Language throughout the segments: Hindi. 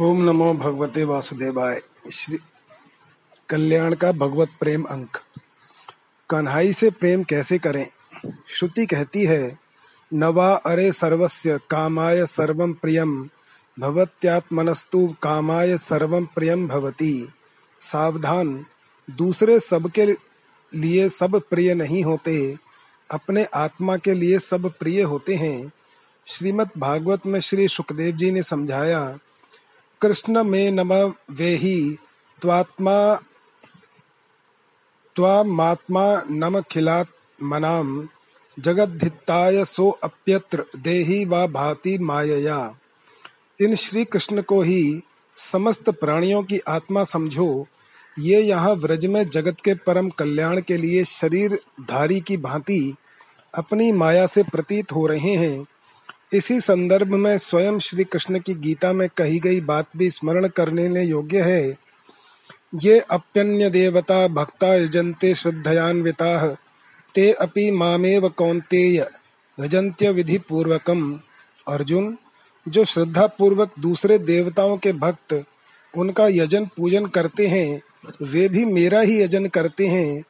ओम नमो भगवते वासुदेवाय। श्री कल्याण का भगवत प्रेम अंक। कन्हाई से प्रेम कैसे करें? श्रुति कहती है, नवा अरे सर्वस्य, कामाय सर्वम प्रियम भवत्यात्मनस्तु कामाय सर्वम प्रियम भवती। सावधान, दूसरे सबके लिए सब प्रिय नहीं होते, अपने आत्मा के लिए सब प्रिय होते हैं। श्रीमद् भागवत में श्री सुखदेव जी ने समझाया कृष्ण मे नम वेहि त्वात्मा त्वामात्मा नम खिलात मनाम। जगद्धिताय सो अप्यत्र देही व भाति मायया। इन श्री कृष्ण को ही समस्त प्राणियों की आत्मा समझो। ये यहाँ व्रज में जगत के परम कल्याण के लिए शरीर धारी की भांति अपनी माया से प्रतीत हो रहे हैं। इसी संदर्भ में स्वयं श्री कृष्ण की गीता में कही गई बात भी स्मरण करने में योग्य है। ये अप्यन्य देवता भक्ता यजन्ते श्रद्धयान्विता, ते अपि मामेव कौन्तेय, यजन्त्य विधि पूर्वकम अर्जुन, जो श्रद्धा पूर्वक दूसरे देवताओं के भक्त, उनका यजन पूजन करते हैं, वे भी मेरा ही यजन करते हैं,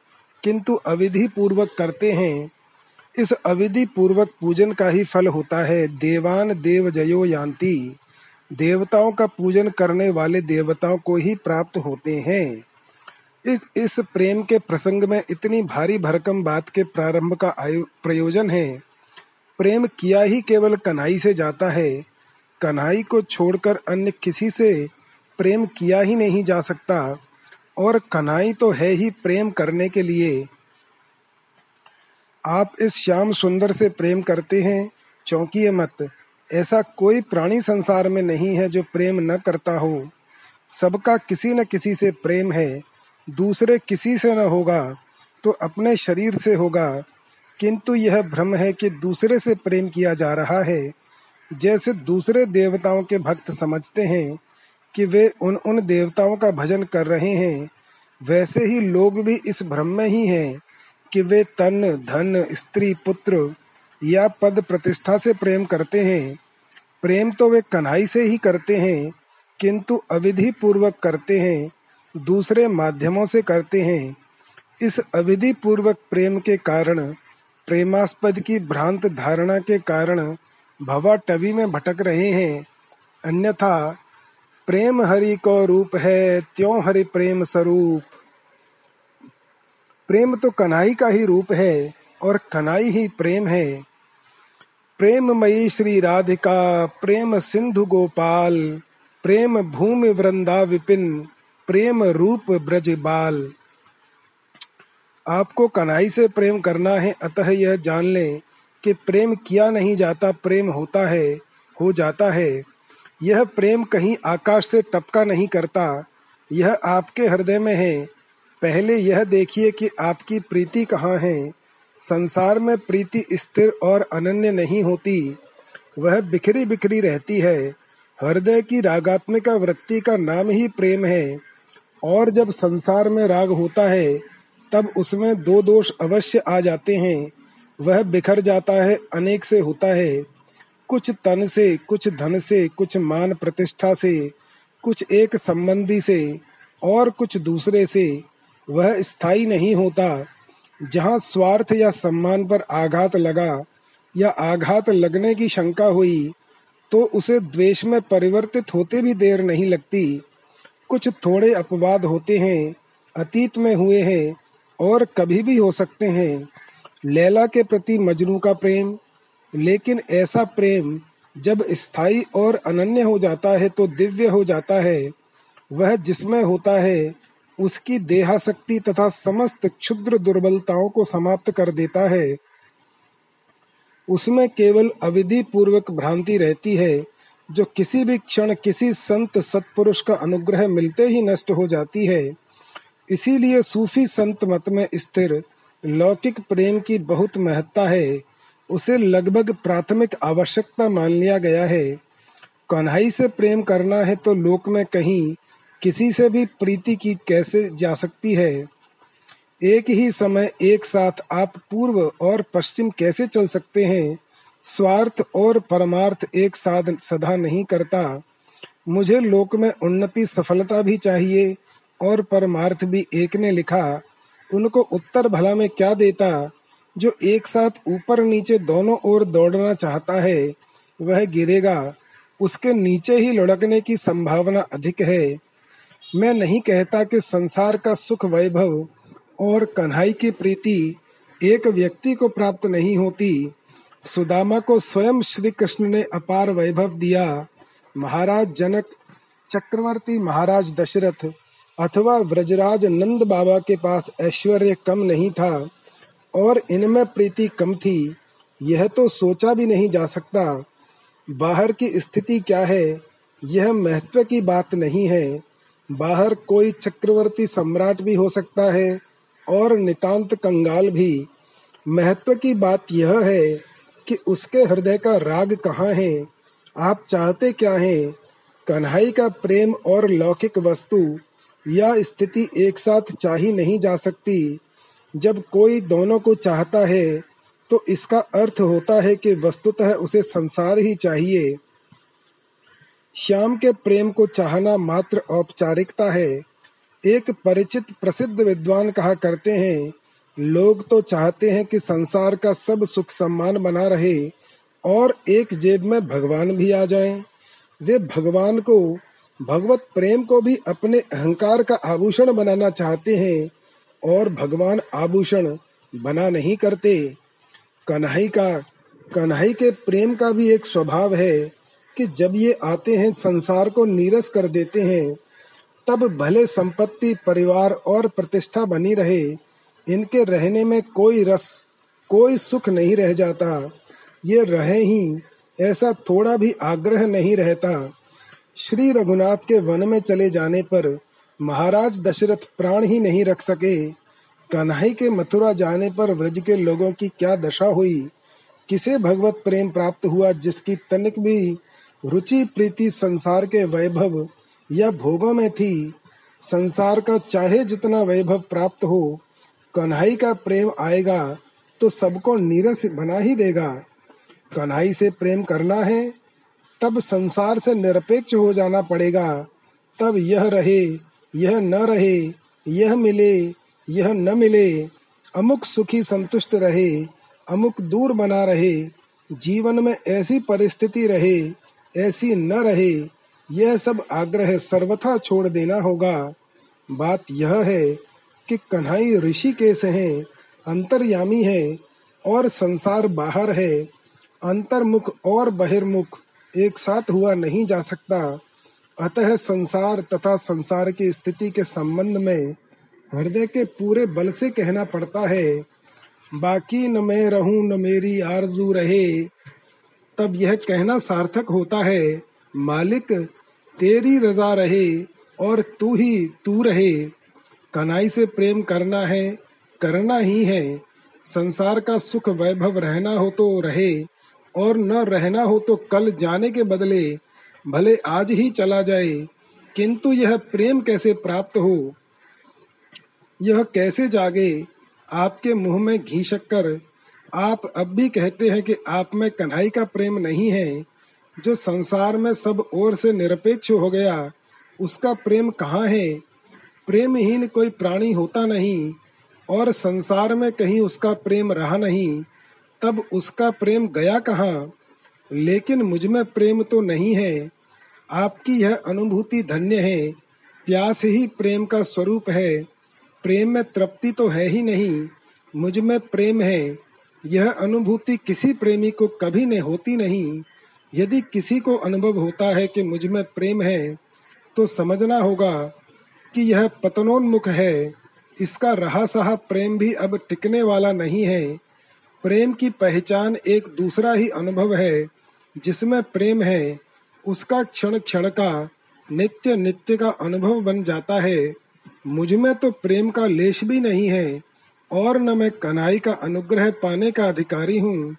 किंतु अविधि पूर्वक करते हैं। इस अविधि पूर्वक पूजन का ही फल होता है। देवान देव जयो यान्ति। देवताओं का पूजन करने वाले देवताओं को ही प्राप्त होते हैं। इस इस प्रेम के प्रसंग में इतनी भारी भरकम बात के प्रारंभ का प्रयोजन है। प्रेम किया ही केवल कन्हई से जाता है। कन्हई को छोड़कर अन्य किसी से प्रेम किया ही नहीं जा सकता। और कन्हई तो है ही प्रेम करने के लिए। आप इस श्याम सुंदर से प्रेम करते हैं, चौंकिए मत। ऐसा कोई प्राणी संसार में नहीं है जो प्रेम न करता हो। सबका किसी न किसी से प्रेम है, दूसरे किसी से न होगा तो अपने शरीर से होगा। किंतु यह भ्रम है कि दूसरे से प्रेम किया जा रहा है। जैसे दूसरे देवताओं के भक्त समझते हैं कि वे उन उन देवताओं का भजन कर रहे हैं, वैसे ही लोग भी इस भ्रम में ही हैं। कि वे तन, धन, स्त्री, पुत्र या पद प्रतिष्ठा से प्रेम करते हैं। प्रेम तो वे कन्हाई से ही करते हैं, किंतु अविधि पूर्वक करते हैं, दूसरे माध्यमों से करते हैं। इस अविधि पूर्वक प्रेम के कारण, प्रेमास्पद की भ्रांत धारणा के कारण भवा टवी में भटक रहे हैं। अन्यथा, प्रेम हरि को रूप है, त्यों हरि प्रेम स्वरूप। प्रेम तो कन्हई का ही रूप है और कन्हई ही प्रेम है। प्रेम मई श्री राधिका, प्रेम सिंधु गोपाल, प्रेम भूमि वृंदा विपिन, प्रेम रूप ब्रज बाल। आपको कन्हई से प्रेम करना है, अतः यह जान लें कि प्रेम किया नहीं जाता, प्रेम होता है, हो जाता है। यह प्रेम कहीं आकाश से टपका नहीं करता, यह आपके हृदय में है पहले यह देखिए कि आपकी प्रीति कहाँ है। संसार में प्रीति स्थिर और अनन्य नहीं होती। वह बिखरी बिखरी रहती है। हृदय की रागात्मिका वृत्ति का नाम ही प्रेम है। और जब संसार में राग होता है, तब उसमें दो दोष अवश्य आ जाते हैं। वह बिखर जाता है, अनेक से होता है। कुछ तन से, कुछ धन से, कुछ मान प्रतिष्ठा से, कुछ एक संबंधी से, और कुछ दूसरे से। वह स्थायी नहीं होता। जहाँ स्वार्थ या सम्मान पर आघात लगा या आघात लगने की शंका हुई तो उसे द्वेष में परिवर्तित होते भी देर नहीं लगती। कुछ थोड़े अपवाद होते हैं, अतीत में हुए हैं, और कभी भी हो सकते हैं। लैला के प्रति मजनू का प्रेम, लेकिन ऐसा प्रेम जब स्थायी और अनन्य हो जाता है तो दिव्य हो जाता है। वह जिसमें होता है उसकी देहाशक्ति तथा समस्त क्षुद्र दुर्बलताओं को समाप्त कर देता है। उसमें केवल अविधि पूर्वक भ्रांति रहती है, जो किसी भी क्षण किसी संत सत्पुरुष का अनुग्रह मिलते ही नष्ट हो जाती है। इसीलिए सूफी संत मत में स्थिर, लौकिक प्रेम की बहुत महत्ता है। उसे लगभग प्राथमिक आवश्यकता मान लिया गया है। कन्हई से प्रेम करना है तो लोक में कहीं किसी से भी प्रीति की कैसे जा सकती है? एक ही समय, एक साथ आप पूर्व और पश्चिम कैसे चल सकते हैं? स्वार्थ और परमार्थ एक साथ सदा नहीं करता। मुझे लोक में उन्नति, सफलता भी चाहिए और परमार्थ भी एक ने लिखा। उनको उत्तर भला में क्या देता? जो एक साथ ऊपर नीचे दोनों ओर दौड़ना चाहता है, वह गिरेगा। उसके नीचे ही लुढ़कने की संभावना अधिक है। मैं नहीं कहता कि संसार का सुख वैभव और कन्हाई की प्रीति एक व्यक्ति को प्राप्त नहीं होती, सुदामा को स्वयं श्री कृष्ण ने अपार वैभव दिया। महाराज जनक चक्रवर्ती महाराज दशरथ अथवा व्रजराज नंद बाबा के पास ऐश्वर्य कम नहीं था और इनमें प्रीति कम थी, यह तो सोचा भी नहीं जा सकता। बाहर की स्थिति क्या है, यह महत्व की बात नहीं है। बाहर कोई चक्रवर्ती सम्राट भी हो सकता है और नितांत कंगाल भी। महत्व की बात यह है कि उसके हृदय का राग कहाँ है? आप चाहते क्या हैं? कन्हई का प्रेम और लौकिक वस्तु या स्थिति एक साथ चाही नहीं जा सकती। जब कोई दोनों को चाहता है तो इसका अर्थ होता है कि वस्तुतः उसे संसार ही चाहिए। श्याम के प्रेम को चाहना मात्र औपचारिकता है। एक परिचित प्रसिद्ध विद्वान कहा करते हैं, लोग तो चाहते हैं कि संसार का सब सुख सम्मान बना रहे और एक जेब में भगवान भी आ जाएँ। वे भगवान को, भगवत प्रेम को भी अपने अहंकार का आभूषण बनाना चाहते हैं और भगवान आभूषण बना नहीं करते। कन्हई का कन्हई के प्रेम का भी एक स्वभाव है। कि जब ये आते हैं, संसार को नीरस कर देते हैं, तब भले संपत्ति, परिवार और प्रतिष्ठा बनी रहे, इनके रहने में कोई रस, कोई सुख नहीं रह जाता। ये रहे ही, ऐसा थोड़ा भी आग्रह नहीं रहता। श्री रघुनाथ के वन में चले जाने पर महाराज दशरथ प्राण ही नहीं रख सके। कन्हई के मथुरा जाने पर व्रज के लोगों की क्या दशा हुई? किसे भगवत प्रेम प्राप्त हुआ जिसकी तनिक भी रुचि, प्रीति संसार के वैभव या भोगों में थी। संसार का चाहे जितना वैभव प्राप्त हो, कन्हई का प्रेम आएगा तो सबको नीरस बना ही देगा। कन्हई से प्रेम करना है, तब संसार से निरपेक्ष हो जाना पड़ेगा। तब यह रहे, यह न रहे, यह मिले, यह न मिले। अमुक सुखी संतुष्ट रहे, अमुक दूर बना रहे। जीवन में ऐसी परिस्थिति रहे ऐसी न रहे, यह सब आग्रह सर्वथा छोड़ देना होगा। बात यह है कि कन्हई ऋषिकेश है, अंतर्यामी है और संसार बाहर है। अंतर्मुख और बहिर्मुख एक साथ हुआ नहीं जा सकता। अतः संसार तथा संसार की स्थिति के संबंध में हृदय के पूरे बल से कहना पड़ता है, बाकी न मैं रहूँ, न मेरी आरज़ू रहे। तब यह कहना सार्थक होता है, मालिक, तेरी रजा रहे और तू ही तू रहे। कनाई से प्रेम करना है, करना ही है। संसार का सुख वैभव रहना हो तो रहे और न रहना हो तो कल जाने के बदले, भले आज ही चला जाए, किंतु यह प्रेम कैसे प्राप्त हो? यह कैसे जागे? आपके मुँह में घी शक्कर आप अब भी कहते हैं कि आप में कन्हई का प्रेम नहीं है, जो संसार में सब ओर से निरपेक्ष हो गया, उसका प्रेम कहाँ है? प्रेमहीन कोई प्राणी होता नहीं, और संसार में कहीं उसका प्रेम रहा नहीं, तब उसका प्रेम गया कहाँ? लेकिन मुझमें प्रेम तो नहीं है। आपकी यह अनुभूति धन्य है। प्यास ही प्रेम का स्वरूप है। प्रेम में तृप्ति तो है ही नहीं। मुझमें प्रेम है। यह अनुभूति किसी प्रेमी को कभी नहीं होती नहीं। यदि किसी को अनुभव होता है कि मुझमें प्रेम है तो समझना होगा कि यह पतनोन्मुख है। इसका रहा सहा प्रेम भी अब टिकने वाला नहीं है। प्रेम की पहचान एक दूसरा ही अनुभव है, जिसमें प्रेम है। उसका क्षण क्षण का नित्य नित्य का अनुभव बन जाता है। मुझमें तो प्रेम का लेश भी नहीं है। और न मैं कनाई का अनुग्रह पाने का अधिकारी हूँ।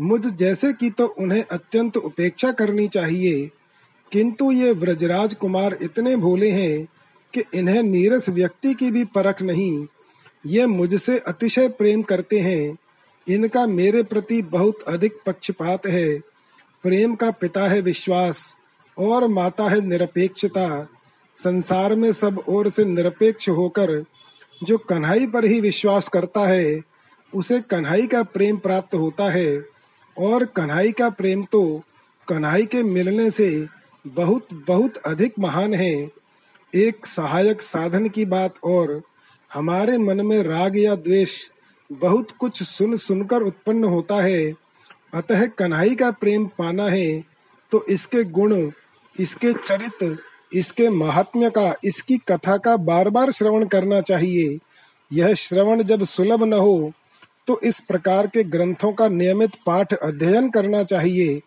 मुझ जैसे की तो उन्हें अत्यंत उपेक्षा करनी चाहिए। किंतु ये व्रजराज कुमार इतने भोले हैं कि इन्हें नीरस व्यक्ति की भी परख नहीं। ये मुझसे अतिशय प्रेम करते हैं। इनका मेरे प्रति बहुत अधिक पक्षपात है। प्रेम का पिता है विश्वास और माता है निरपेक्षता। संसार में सब ओर से निरपेक्ष होकर जो कन्हई पर ही विश्वास करता है, उसे कन्हई का प्रेम प्राप्त होता है। और कन्हई का प्रेम तो कन्हई के मिलने से बहुत बहुत अधिक महान है। एक सहायक साधन की बात और हमारे मन में राग या द्वेष बहुत कुछ सुन, सुनकर उत्पन्न होता है। अतः कन्हई का प्रेम पाना है तो इसके गुण, इसके चरित्र इसके महात्म्य का, इसकी कथा का बार बार श्रवण करना चाहिए। यह श्रवण जब सुलभ न हो तो इस प्रकार के ग्रंथों का नियमित पाठ अध्ययन करना चाहिए।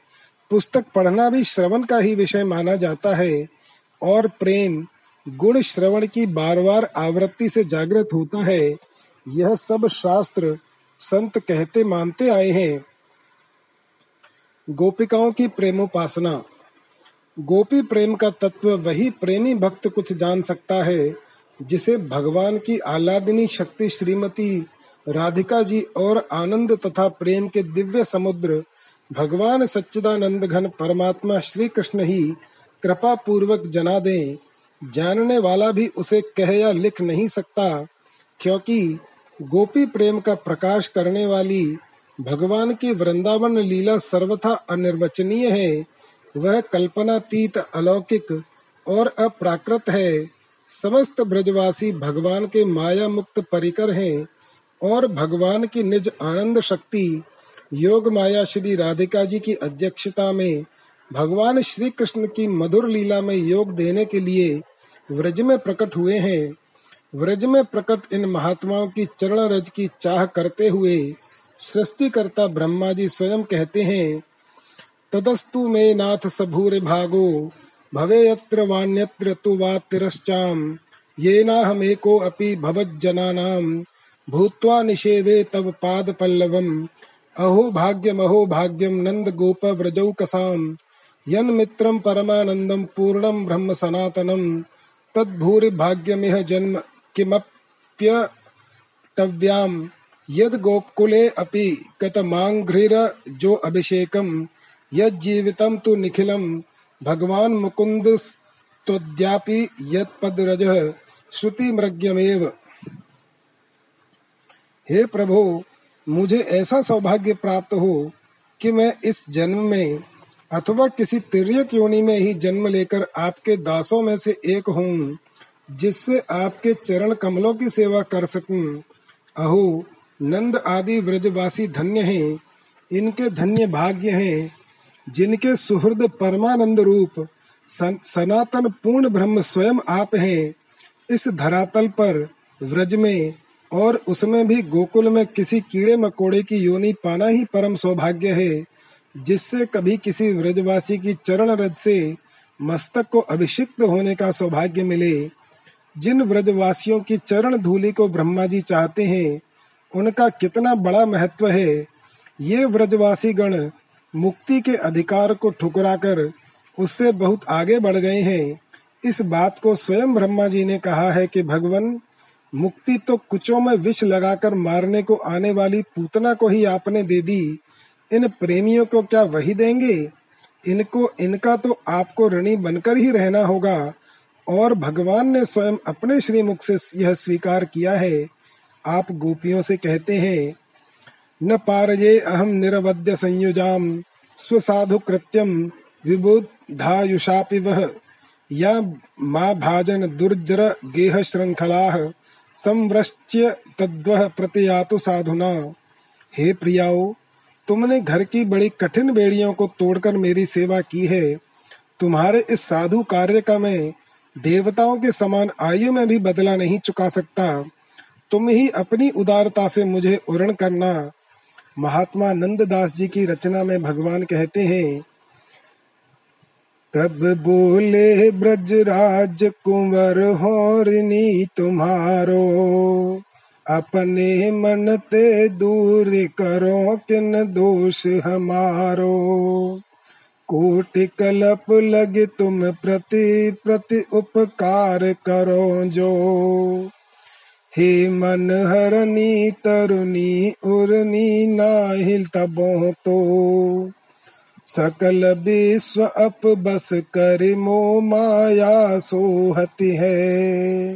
पुस्तक पढ़ना भी श्रवण का ही विषय माना जाता है। और प्रेम, गुण श्रवण की बार बार आवृत्ति से जागृत होता है। यह सब शास्त्र संत कहते मानते आए हैं। गोपिकाओं की प्रेमोपासना गोपी प्रेम का तत्व वही प्रेमी भक्त कुछ जान सकता है, जिसे भगवान की आह्लादिनी शक्ति श्रीमती राधिका जी और आनंद तथा प्रेम के दिव्य समुद्र, भगवान सच्चिदानंद घन परमात्मा श्री कृष्ण ही कृपा पूर्वक जना दें। जानने वाला भी उसे कह या लिख नहीं सकता, क्योंकि गोपी प्रेम का प्रकाश करने वाली भगवान की वृंदावन लीला सर्वथा अनिर्वचनीय है। वह कल्पनातीत, अलौकिक और अप्राकृत है। समस्त ब्रजवासी भगवान के माया मुक्त परिकर हैं और भगवान की निज आनंद शक्ति, योग माया श्री राधिका जी की अध्यक्षता में भगवान श्री कृष्ण की मधुर लीला में योग देने के लिए व्रज में प्रकट हुए हैं। व्रज में प्रकट इन महात्माओं की चरण रज की चाह करते हुए सृष्टिकर्ता ब्रह्मा जी स्वयं कहते हैं तदस्तु मे नाथ सभूरि भागो। भवे यत्र वान्यत्र तु वा तिरश्चाम् येनाहमेको अपि भवज्जनानां भूत्वा निषेवे तव पादपल्लवम्। अहो भाग्यमहो भाग्यं नन्दगोपव्रजौकसाम्। यन्मित्रं परमानन्दं पूर्णं ब्रह्म सनातनं तद्भूरि जन्म किमप्यटव्यां यद् गोकुले अपि कतमाङ्घ्रिर जो अभिषेकम् यज्जीवितं तु निखिलं। भगवान मुकुंद स्तोद्यापि यत्पदरजः श्रुति मृग्यमेव हे प्रभु, मुझे ऐसा सौभाग्य प्राप्त हो कि मैं इस जन्म में अथवा किसी तिर्यक योनि में ही जन्म लेकर आपके दासों में से एक हूँ, जिससे आपके चरण कमलों की सेवा कर सकूँ। अहो, नंद आदि व्रजवासी धन्य हैं। इनके धन्य भाग्य हैं। जिनके सुहृद परमानंद रूप सन, सनातन पूर्ण ब्रह्म स्वयं आप हैं इस धरातल पर व्रज में और उसमें भी गोकुल में किसी कीड़े मकोड़े की योनि पाना ही परम सौभाग्य है जिससे कभी किसी व्रजवासी की चरण रज से मस्तक को अभिषिक्त होने का सौभाग्य मिले। जिन व्रजवासियों की चरण धूलि को ब्रह्मा जी चाहते हैं उनका कितना बड़ा महत्व है। ये व्रजवासी गण मुक्ति के अधिकार को ठुकराकर उससे बहुत आगे बढ़ गए हैं। इस बात को स्वयं ब्रह्मा जी ने कहा है कि भगवान, मुक्ति तो कुचों में विष लगाकर मारने को आने वाली पूतना को ही आपने दे दी। इन प्रेमियों को क्या वही देंगे? इनको, इनका तो आपको ऋणी बनकर ही रहना होगा। और भगवान ने स्वयं अपने श्रीमुख से यह स्वीकार किया है। आप गोपियों से कहते हैं न पारये अहम निरवद्य संयुजाम स्वसाधु कृत्यम विबुधायुषापि वह या मा भाजन दुर्जर गेह श्रृंखलाः संवृश्च्य तद्वह प्रतियातु साधुना। हे प्रियाओ, तुमने घर की बड़ी कठिन बेड़ियों को तोड़कर मेरी सेवा की है। तुम्हारे इस साधु कार्य का मैं देवताओं के समान आयु में भी बदला नहीं चुका सकता। तुम ही अपनी उदारता से मुझे उरण करना। महात्मा नंददास जी की रचना में भगवान कहते हैं, कब बोले ब्रजराज कुंवर होरनी तुम्हारो, अपने मन ते दूर करो किन दोष हमारो। कोटि कलप लगे तुम प्रति प्रति उपकार करो जो हे मन हरनी तरुनी उरनी, नाहिल तबो तो। सकल विश्व अप बस कर मो माया सोहति है।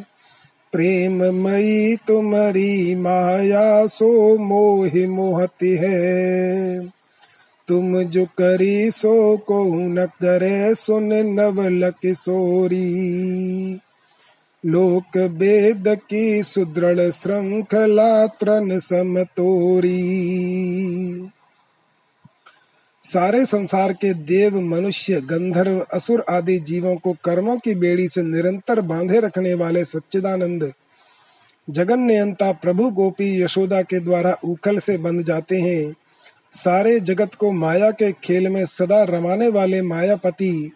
प्रेम मई तुम्हारी माया सो मोहि मोहति है। तुम जो करी सो को न करे सुन नवल किशोरी लोक वेद की सुदृढ़ श्रृंखला त्रन समतोरी। सारे संसार के देव, मनुष्य, गंधर्व, असुर आदि जीवों को कर्मों की बेड़ी से निरंतर बांधे रखने वाले सच्चिदानंद जगन नियंता प्रभु गोपी यशोदा के द्वारा उखल से बंध जाते हैं। सारे जगत को माया के खेल में सदा रमाने वाले मायापति,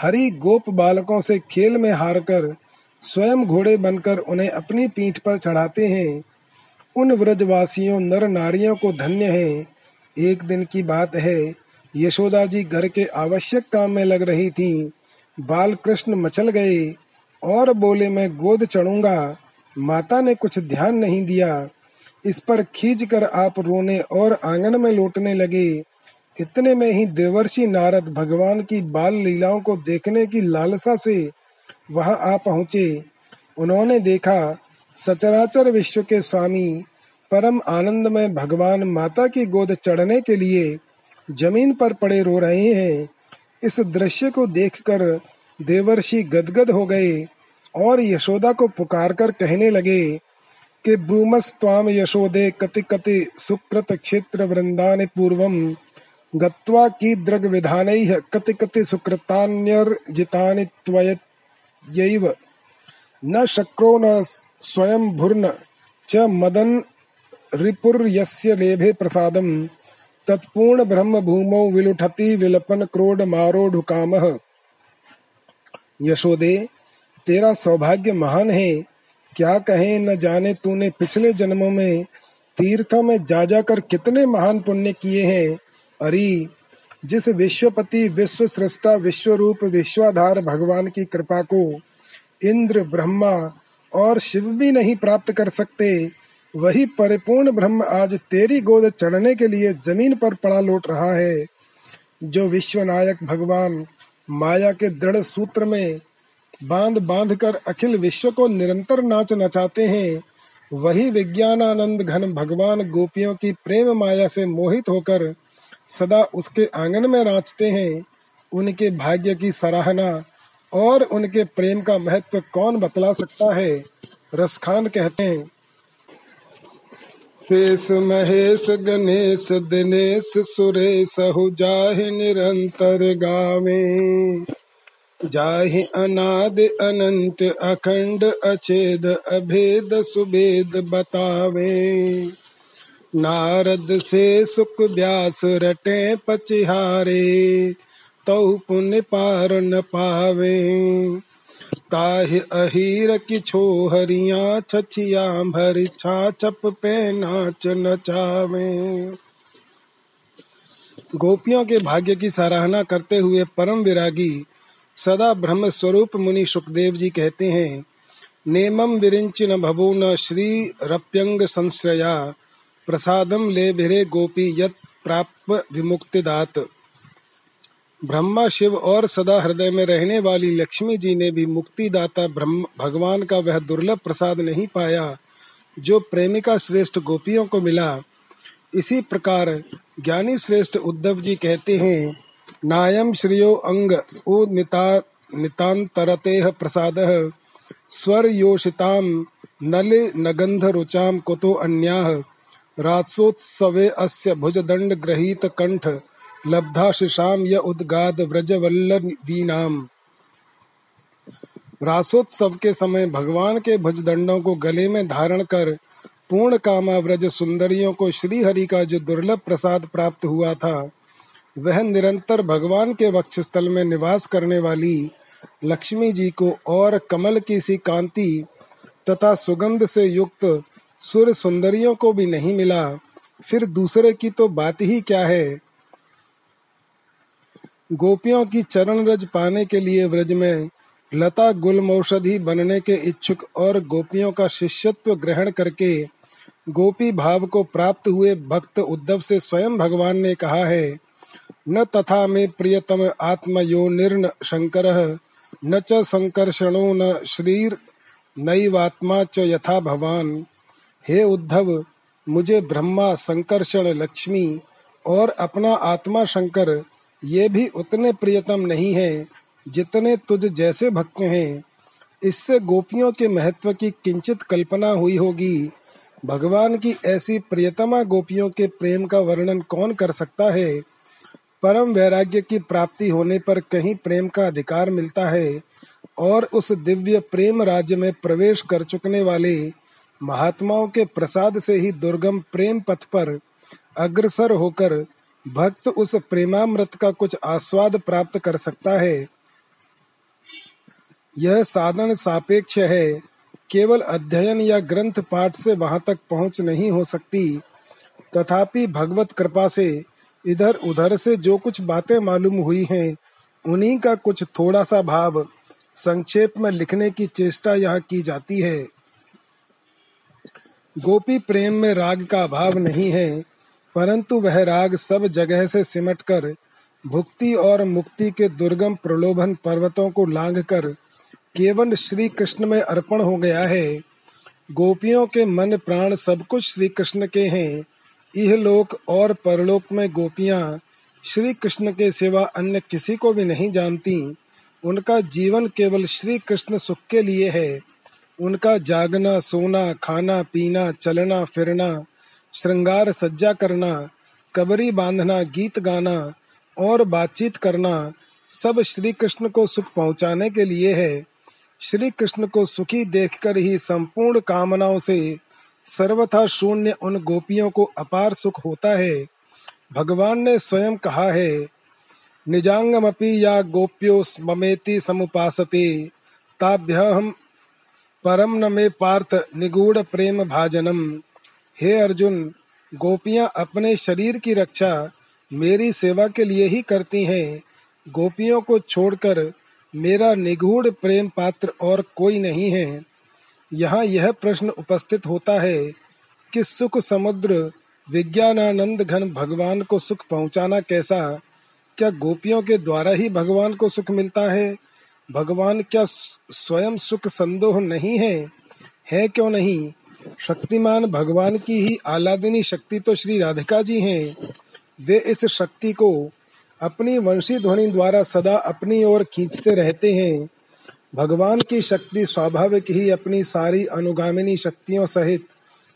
हरि गोप बालकों से खेल में हारकर स्वयं घोड़े बनकर उन्हें अपनी पीठ पर चढ़ाते हैं। उन व्रजवासियों, नर नारियों को धन्य है। एक दिन की बात है, यशोदा जी घर के आवश्यक काम में लग रही थी। बाल कृष्ण मचल गए, और बोले, मैं गोद चढ़ूँगा। माता ने कुछ ध्यान नहीं दिया। इस पर खींच कर आप रोने और आँगन में लौटने लगे। इतने में ही देवर्षि नारद भगवान की बाल लीलाओं को देखने की लालसा से वहाँ आ पहुँचे। उन्होंने देखा, सचराचर विश्व के स्वामी, परम आनंद में भगवान माता की गोद चढ़ने के लिए ज़मीन पर पड़े रो रहे हैं। इस दृश्य को देखकर देवर्षि गदगद हो गए और यशोदा को पुकार कर कहने लगे कि ब्रूमस त्वाम यशोदे कति कति सुकृत क्षेत्र वृंदान पूर्वम गत्वा की द्रग विधान कति कति सुकृतान्यर्जितानि त्वयत यैव न शक्रो न स्वयं भूर्न च मदन रिपुर्यस्य लेभे प्रसादम। तत्पूर्ण ब्रह्म भूमौ विलुठति विलपन क्रोड मारोढ़ कामः। यशोदे, तेरा सौभाग्य महान है। क्या कहे न जाने तूने पिछले जन्मों में, तीर्थों में जा जाकर कितने महान पुण्य किए हैं। अरे जिस विश्वपति विश्व सृष्टा विश्व रूप विश्वाधार भगवान की कृपा को इंद्र, ब्रह्मा और शिव भी नहीं प्राप्त कर सकते, वही परिपूर्ण ब्रह्म आज तेरी गोद चढ़ने के लिए ज़मीन पर पड़ा लौट रहा है। जो विश्वनायक भगवान माया के दृढ़ सूत्र में बाँध बाँध कर अखिल विश्व को निरंतर नाच नचाते हैं, वही विज्ञानानंद घन भगवान गोपियों की प्रेम माया से मोहित होकर सदा उसके आँगन में नाचते हैं। उनके भाग्य की सराहना और उनके प्रेम का महत्व कौन बतला सकता है? रसखान कहते हैं। शेष महेश गणेश दिनेश सुरेश जाहि निरंतर गावे। जाहि अनाद अनंत अखंड अचेद अभेद सुभेद बतावे। नारद से सुख व्यास रटे पचिहारे तौ पुण्य पार न पावे। ताहि अहीर की छोहरिया छछिया भर छा चप पे नाच नचावे। गोपियों के भाग्य की सराहना करते हुए परम विरागी सदा ब्रह्म स्वरूप मुनि सुखदेव जी कहते हैं नेमम विरिंच न भवो न श्री रप्यंग संश्रया प्रसादम ले भिरे गोपी यत प्राप्त विमुक्तिदात। ब्रह्मा शिव और सदा हृदय में रहने वाली लक्ष्मी जी ने भी मुक्तिदाता ब्रह्म, भगवान का वह दुर्लभ प्रसाद नहीं पाया, जो प्रेमिका श्रेष्ठ गोपियों को मिला। इसी प्रकार ज्ञानी श्रेष्ठ उद्धव जी कहते हैं नायम श्रियो अंग ओ निता नितांतरते प्रसाद स्वर योषिताम नल नगंध रुचाम कुतो अन्याह रात्सोत्सवे अस्य भुजदंड ग्रहीत कंठ लब्धा शिशाम य उद्गाद व्रजवल्लवीनाम। रासोत्सव के समय भगवान के भुजदंडों को गले में धारण कर पूर्ण कामा व्रज सुंदरियों को श्री हरि का जो दुर्लभ प्रसाद प्राप्त हुआ था, वह निरंतर भगवान के वक्षस्थल में निवास करने वाली लक्ष्मी जी को और कमल की सी कांति तथा सुगंध से युक्त सुर सुंदरियों को भी नहीं मिला। फिर दूसरे की तो बात ही क्या है? गोपियों की चरण रज पाने के लिए व्रज में लता गुलमौषधि बनने के इच्छुक और गोपियों का शिष्यत्व ग्रहण करके गोपी भाव को प्राप्त हुए भक्त उद्धव से स्वयं भगवान ने कहा है, न तथा मे प्रियतम निर्न शंकर, न च संकर्षणो न श्रीर, नैवात्मा च यथा भवान। हे उद्धव, मुझे ब्रह्मा संकर्षण लक्ष्मी और अपना आत्मा शंकर, ये भी उतने प्रियतम नहीं है जितने तुझ जैसे भक्त हैं। इससे गोपियों के महत्व की किंचित कल्पना हुई होगी। भगवान की ऐसी प्रियतमा गोपियों के प्रेम का वर्णन कौन कर सकता है? परम वैराग्य की प्राप्ति होने पर कहीं प्रेम का अधिकार मिलता है और उस दिव्य प्रेम राज्य में प्रवेश कर चुकने वाले महात्माओं के प्रसाद से ही दुर्गम प्रेम पथ पर अग्रसर होकर भक्त उस प्रेमामृत का कुछ आस्वाद प्राप्त कर सकता है। यह साधन सापेक्ष है। केवल अध्ययन या ग्रंथ पाठ से वहाँ तक पहुँच नहीं हो सकती। तथापि भगवत कृपा से इधर उधर से जो कुछ बातें मालूम हुई हैं, उन्हीं का कुछ थोड़ा सा भाव संक्षेप में लिखने की चेष्टा यहाँ की जाती है। गोपी प्रेम में राग का अभाव नहीं है, परंतु वह राग सब जगह से सिमटकर, भुक्ति और मुक्ति के दुर्गम प्रलोभन पर्वतों को लांग कर केवल श्री कृष्ण में अर्पण हो गया है। गोपियों के मन प्राण सब कुछ श्री कृष्ण के हैं। यह लोक और परलोक में गोपियाँ श्री कृष्ण के सिवा अन्य किसी को भी नहीं जानती। उनका जीवन केवल श्री कृष्ण सुख के लिए है। उनका जागना, सोना, खाना, पीना, चलना, फिरना, श्रृंगार सज्जा करना, कबरी बांधना, गीत गाना और बातचीत करना सब श्री कृष्ण को सुख पहुँचाने के लिए है। श्री कृष्ण को सुखी देखकर ही संपूर्ण कामनाओं से सर्वथा शून्य उन गोपियों को अपार सुख होता है। भगवान ने स्वयं कहा है, निजांगमपि या गोप्यो ममेति समुपासते, ताभ्यहम परम न मे पार्थ निगूढ़ प्रेम भाजनम। हे अर्जुन, गोपियाँ अपने शरीर की रक्षा मेरी सेवा के लिए ही करती हैं। गोपियों को छोड़कर मेरा निगूढ़ प्रेम पात्र और कोई नहीं है। यहाँ यह प्रश्न उपस्थित होता है कि सुख समुद्र, विज्ञानानंद घन भगवान को सुख पहुँचाना कैसा? क्या गोपियों के द्वारा ही भगवान को सुख मिलता है? भगवान क्या स्वयं सुख संदोह नहीं है? है क्यों नहीं? शक्तिमान भगवान की ही आलादिनी शक्ति तो श्री राधिका जी हैं। वे इस शक्ति को अपनी वंशी ध्वनि द्वारा सदा अपनी ओर खींचते रहते हैं। भगवान की शक्ति स्वाभाविक ही अपनी सारी अनुगामिनी शक्तियों सहित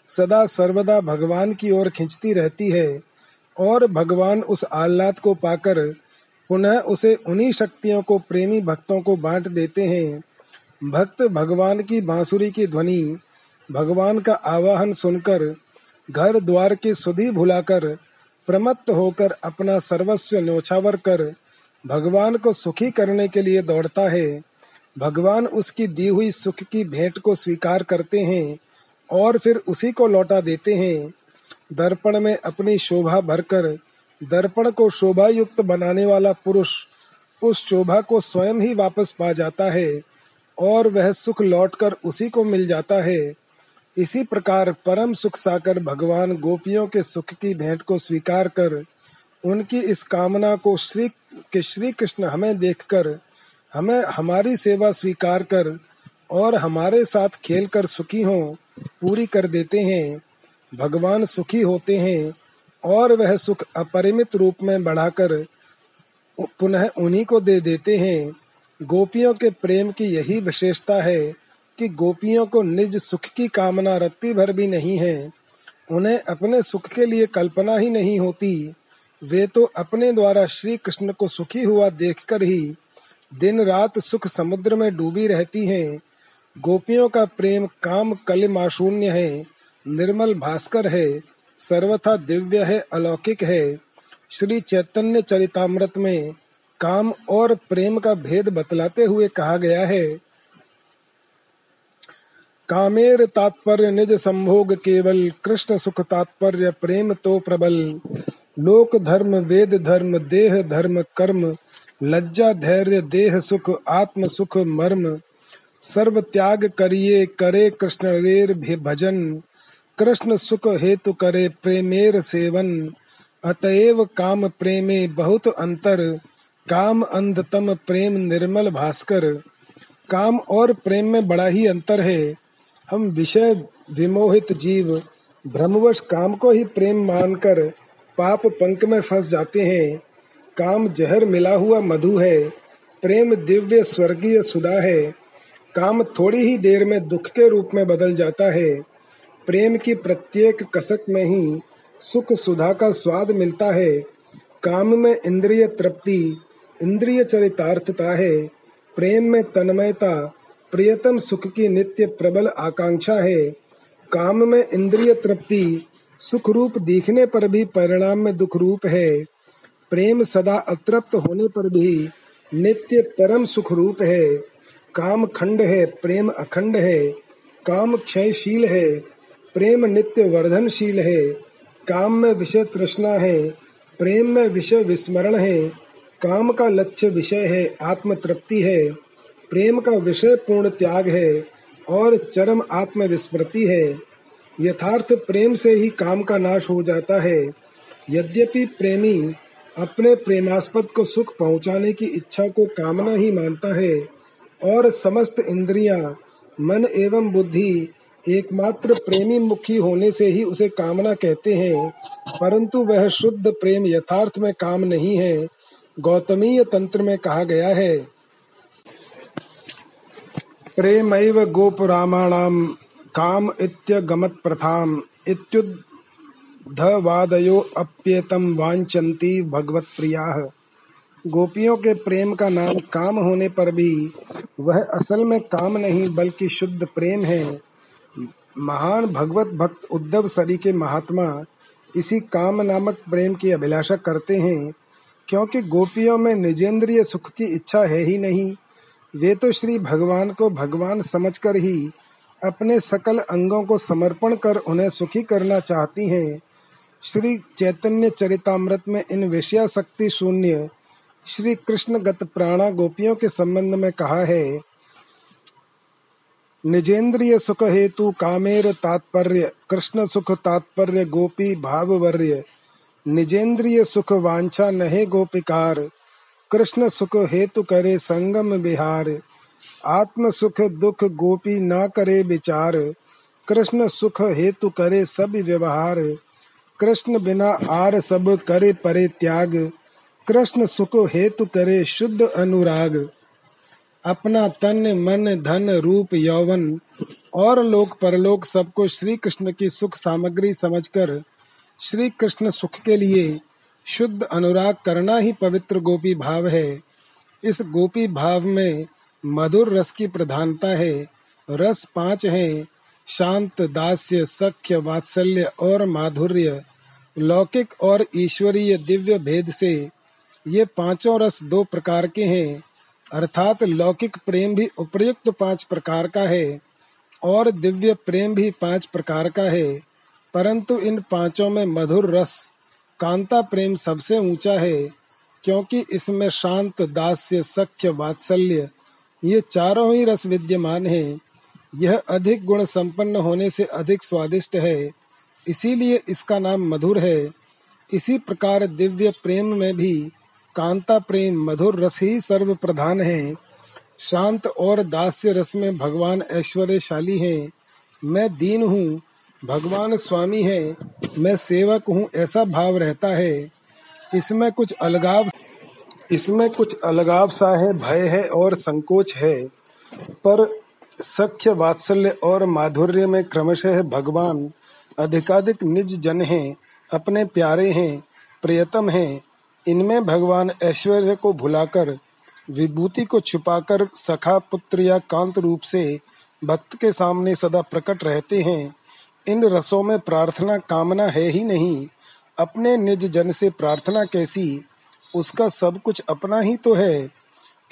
सदा सर्वदा भगवान की ओर खींचती रहती है और भगवान उस आह्लाद को पाकर पुनः उसे उन्हीं शक्तियों को, प्रेमी भक्तों को बांट देते हैं। भक्त भगवान की बांसुरी की ध्वनि, भगवान का आवाहन सुनकर, घर द्वार की सुधी भुलाकर, प्रमत्त होकर अपना सर्वस्व न्योछावर कर, भगवान को सुखी करने के लिए दौड़ता है। भगवान उसकी दी हुई सुख की भेंट को स्वीकार करते हैं और फिर उसी को लौटा देते हैं। दर्पण में अपनी शोभा भरकर दर्पण को शोभा युक्त बनाने वाला पुरुष उस शोभा को स्वयं ही वापस पा जाता है और वह सुख लौटकर उसी को मिल जाता है। इसी प्रकार परम सुख साकर भगवान गोपियों के सुख की भेंट को स्वीकार कर उनकी इस कामना को श्री के श्री कृष्ण हमें देखकर, हमें हमारी सेवा स्वीकार कर और हमारे साथ खेल कर सुखी हो, पूरी कर देते हैं। भगवान सुखी होते हैं और वह सुख अपरिमित रूप में बढ़ाकर पुनः उन्हीं को दे देते हैं। गोपियों के प्रेम की यही विशेषता है कि गोपियों को निज सुख की कामना रत्ती भर भी नहीं है। उन्हें अपने सुख के लिए कल्पना ही नहीं होती। वे तो अपने द्वारा श्री कृष्ण को सुखी हुआ देखकर ही दिन रात सुख समुद्र में डूबी रहती हैं। गोपियों का प्रेम काम कलिमाशून्य है, निर्मल भास्कर है सर्वथा दिव्य है, अलौकिक है। श्री चैतन्य चरितामृत में काम और प्रेम का भेद बतलाते हुए कहा गया है, कामेर तात्पर्य निज संभोग केवल, कृष्ण सुख तात्पर्य प्रेम तो प्रबल। लोक धर्म, वेद धर्म, देह धर्म, कर्म, लज्जा, धैर्य, देह सुख, आत्म सुख, मर्म। सर्व त्याग करिए, करे कृष्ण रेर भजन। कृष्ण सुख हेतु करे प्रेमेर सेवन। अतएव काम प्रेमे बहुत अंतर। काम अंधतम प्रेम निर्मल भास्कर। काम और प्रेम में बड़ा ही अंतर है। हम विषय विमोहित जीव भ्रमवश काम को ही प्रेम मानकर पाप पंक में फंस जाते हैं। काम जहर मिला हुआ मधु है। प्रेम दिव्य स्वर्गीय सुधा है। काम थोड़ी ही देर में दुख के रूप में बदल जाता है। प्रेम की प्रत्येक कसक में ही सुख सुधा का स्वाद मिलता है। काम में इंद्रिय तृप्ति, इंद्रिय चरितार्थता है। प्रेम में तन्मयता, प्रियतम सुख की नित्य प्रबल आकांक्षा है। काम में इंद्रिय तृप्ति सुख रूप दिखने पर भी परिणाम में दुख रूप है। प्रेम सदा अतृप्त होने पर भी नित्य परम सुख रूप है। काम खंड है, प्रेम अखंड है। काम क्षयशील है। प्रेम नित्य वर्धनशील है। काम में विषय तृष्णा है। प्रेम में विषय विस्मरण है। काम का लक्ष्य विषय है। आत्म तृप्ति है। प्रेम का विषय पूर्ण त्याग है। और चरम आत्म विस्मृति है। यथार्थ प्रेम से ही काम का नाश हो जाता है। यद्यपि प्रेमी अपने प्रेमास्पद को सुख पहुँचाने की इच्छा को कामना ही मानता है। और समस्त इंद्रियाँ, मन एवं बुद्धि एकमात्र प्रेमी मुखी होने से ही उसे कामना कहते हैं, परंतु वह शुद्ध प्रेम यथार्थ में काम नहीं है, गौतमीय तंत्र में कहा गया है। प्रेमैव गोपुरामाणां काम इत्यगमत्प्रथाम्, इत्युद्धवादयो अप्येतं वाञ्छन्ति भगवत्प्रियाः। गोपियों के प्रेम का नाम काम होने पर भी वह असल में काम नहीं, बल्कि शुद्ध प्रेम है। महान भगवत भक्त उद्धव सरी के महात्मा इसी काम नामक प्रेम की अभिलाषा करते हैं, क्योंकि गोपियों में निजेंद्रिय सुख की इच्छा है ही नहीं, वे तो श्री भगवान को भगवान समझकर ही अपने सकल अंगों को समर्पण कर उन्हें सुखी करना चाहती हैं। श्री चैतन्य चरितामृत में इन विषयाशक्ति शून्य श्री कृष्ण गत प्राणा गोपियों के संबंध में कहा है निजेंद्रिय सुख हेतु कामेर तात्पर्य, कृष्ण सुख तात्पर्य, गोपी भाववर्य। निजेंद्रिय सुख वांछा नहे गोपिकार, कृष्ण सुख हेतु करे संगम बिहार आत्म सुख दुख गोपी ना करे विचार, कृष्ण सुख हेतु करे सब व्यवहार। कृष्ण बिना आर सब करे परे त्याग कृष्ण सुख हेतु करे शुद्ध अनुराग। अपना तन, मन, धन, रूप, यौवन और लोक, परलोक सबको श्री कृष्ण की सुख सामग्री समझकर श्री कृष्ण सुख के लिए शुद्ध अनुराग करना ही पवित्र गोपी भाव है। इस गोपी भाव में मधुर रस की प्रधानता है। रस पाँच हैं, शांत, दास्य, सख्य, वात्सल्य और माधुर्य, लौकिक और ईश्वरीय दिव्य भेद से। ये पाँचों रस दो प्रकार के हैं। अर्थात लौकिक प्रेम भी उपयुक्त पाँच प्रकार का है और दिव्य प्रेम भी पाँच प्रकार का है। परंतु इन पाँचों में मधुर रस, कांता प्रेम सबसे ऊँचा है, क्योंकि इसमें शांत, दास्य, सख्य, वात्सल्य, ये चारों ही रस विद्यमान हैं। यह अधिक गुण संपन्न होने से अधिक स्वादिष्ट है। इसीलिए इसका नाम मधुर है। इसी प्रकार दिव्य प्रेम में भी कांता प्रेम, मधुर रस ही सर्व प्रधान है। शांत और दास्य रस में भगवान ऐश्वर्यशाली हैं। मैं दीन हूँ, भगवान स्वामी है। मैं सेवक हूँ, ऐसा भाव रहता है। इसमें कुछ अलगाव, इसमें कुछ अलगाव सा है, भय है और संकोच है। पर सख्य वात्सल्य और माधुर्य में क्रमशः भगवान अधिकाधिक निज जन हैं, अपने प्यारे हैं, प्रियतम हैं। इनमें भगवान ऐश्वर्य को भुलाकर, विभूति को छुपाकर सखा पुत्र या कांत रूप से भक्त के सामने सदा प्रकट रहते हैं। इन रसों में प्रार्थना कामना है ही नहीं। अपने निज जन से प्रार्थना कैसी? उसका सब कुछ अपना ही तो है।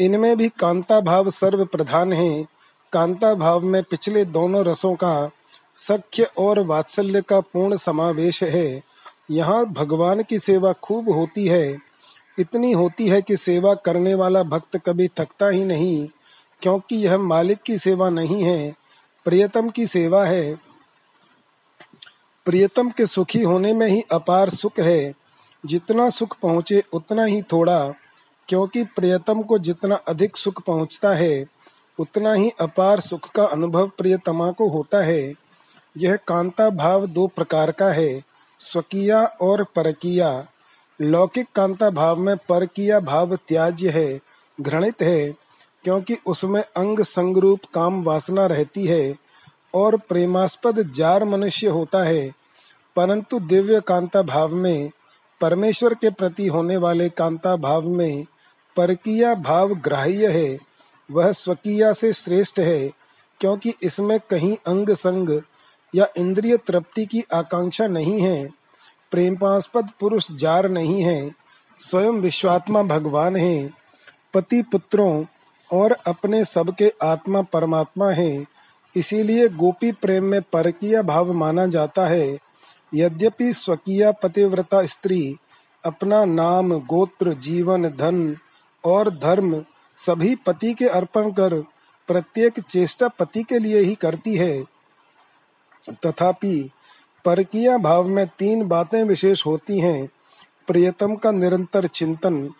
इनमें भी कांता भाव सर्व प्रधान है। कांता भाव में पिछले दोनों रसों का सख्य और वात्सल्य का पूर्ण समावेश है। यहाँ भगवान की सेवा खूब होती है। इतनी होती है कि सेवा करने वाला भक्त कभी थकता ही नहीं, क्योंकि यह मालिक की सेवा नहीं है, प्रियतम की सेवा है। प्रियतम के सुखी होने में ही अपार सुख है। जितना सुख पहुँचे, उतना ही थोड़ा, क्योंकि प्रियतम को जितना अधिक सुख पहुँचता है, उतना ही अपार सुख का अनुभव प्रियतमा को होता है। यह कांता भाव दो प्रकार का है। स्वकीया और परकिया। लौकिक कांता भाव में परकिया भाव त्याज्य है, घृणित है, क्योंकि उसमें अंग संगरूप काम वासना रहती है और प्रेमास्पद जार मनुष्य होता है। परंतु दिव्य कांता भाव में, परमेश्वर के प्रति होने वाले कांता भाव में परकिया भाव ग्राह्य है, वह स्वकीया से श्रेष्ठ है, क्योंकि इसमें कहीं अंग संग या इंद्रिय तृप्ति की आकांक्षा नहीं है, प्रेमास्पद पुरुष जार नहीं है, स्वयं विश्वात्मा भगवान है, पति पुत्रों और अपने सबके आत्मा परमात्मा है, इसीलिए गोपी प्रेम में परकीय भाव माना जाता है। यद्यपि स्वकीय पतिव्रता स्त्री, अपना नाम, गोत्र, जीवन, धन और धर्म सभी पति के अर्पण कर प्रत्येक चेष्टा पति के लिए ही करती है तथापि, परकीय भाव में तीन बातें विशेष होती हैं। प्रियतम का निरंतर चिंतन,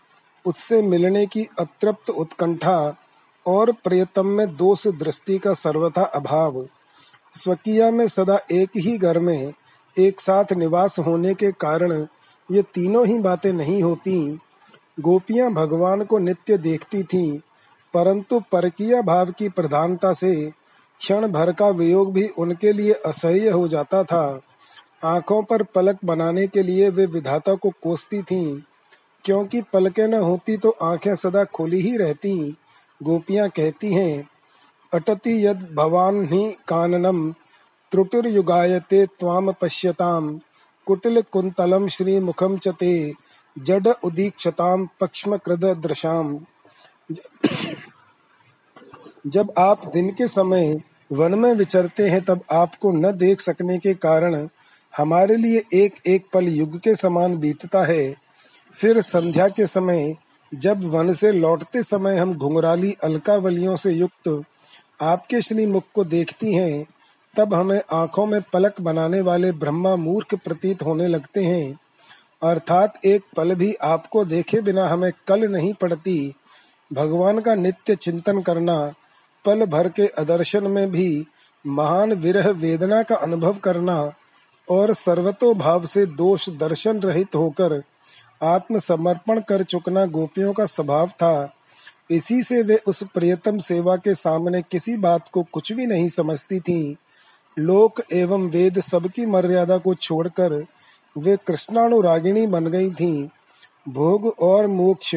उससे मिलने की अतृप्त उत्कंठा, और प्रियतम में दोष दृष्टि का सर्वथा अभाव। स्वकीय में सदा एक ही घर में, एक साथ निवास होने के कारण ये तीनों ही बातें नहीं होती। गोपियाँ भगवान को नित्य देखती थीं, परंतु परकीय भाव की प्रधानता से क्षण भर का वियोग भी उनके लिए असह्य हो जाता था। आँखों पर पलक बनाने के लिए वे विधाता को कोसती थीं। क्योंकि पलकें न होती तो आँखें सदा खुली ही रहती, गोपियाँ कहती हैं, अटति यद भवान ही काननम, त्रुटिर्युगायते त्वाम पश्यताम कुटिल कुंतलम श्री मुखम चते जड उदीक्षताम पक्ष्म कृद दृशाम जब आप दिन के समय वन में विचरते हैं, तब आपको न देख सकने के कारण हमारे लिए एक एक पल युग के समान बीतता है। फिर संध्या के समय, जब वन से लौटते समय हम घुंघराली अलकावलियों से युक्त आपके श्री मुख को देखती हैं, तब हमें आँखों में पलक बनाने वाले ब्रह्मा मूर्ख प्रतीत होने लगते हैं। अर्थात एक पल भी आपको देखे बिना हमें कल नहीं पड़ती। भगवान का नित्य चिंतन करना पल भर के अदर्शन में भी महान विरह वेदना का अनुभव करना और सर्वतो भाव से दोष दर्शन रहित होकर आत्मसमर्पण कर चुकना गोपियों का स्वभाव था। इसी से वे उस प्रियतम सेवा के सामने किसी बात को कुछ भी नहीं समझती थीं। लोक एवं वेद सबकी मर्यादा को छोड़कर वे कृष्णानुरागिणी बन गई थीं। भोग और मोक्ष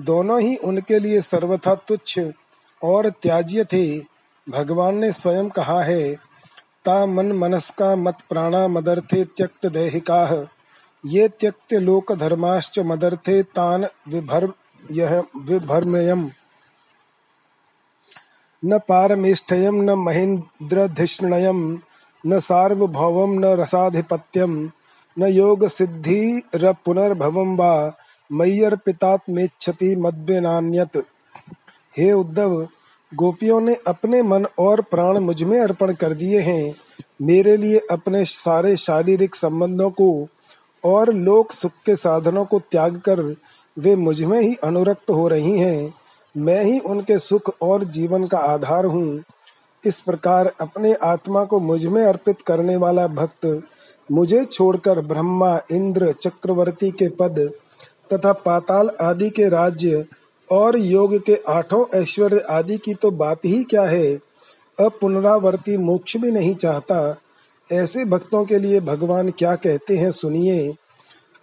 दोनों ही उनके लिए सर्वथा तुच्छ और त्याज्य थे। भगवान ने स्वयं कहा है, ता मन मनस्का मत प्राणा मदर्थे त्यक्त देहिका। ये त्यक्त लोक धर्माश्च मदर्थे, तान विभर यह विभर्मयम न पारमेष्ठयम, न महेन्द्रधिष्णयम, न सार्वभौवम, न रसाधिपत्यम। न योग सिद्धि पुनर्भवम वा, मय्यर्पितात्मेच्छति मद्वेनान्यत। हे उद्धव गोपियों ने अपने मन और प्राण मुझमें अर्पण कर दिए हैं। मेरे लिए अपने सारे शारीरिक संबंधों को और लोक सुख के साधनों को त्याग कर वे मुझमें ही अनुरक्त हो रही हैं। मैं ही उनके सुख और जीवन का आधार हूँ। इस प्रकार अपने आत्मा को मुझमें अर्पित करने वाला भक्त मुझे छोड़कर ब्रह्मा, इंद्र, चक्रवर्ती के पद तथा पाताल आदि के राज्य और योग के आठों ऐश्वर्य आदि की तो बात ही क्या है? अपुनरावर्ती मोक्ष भी नहीं चाहता। ऐसे भक्तों के लिए भगवान क्या कहते हैं सुनिए।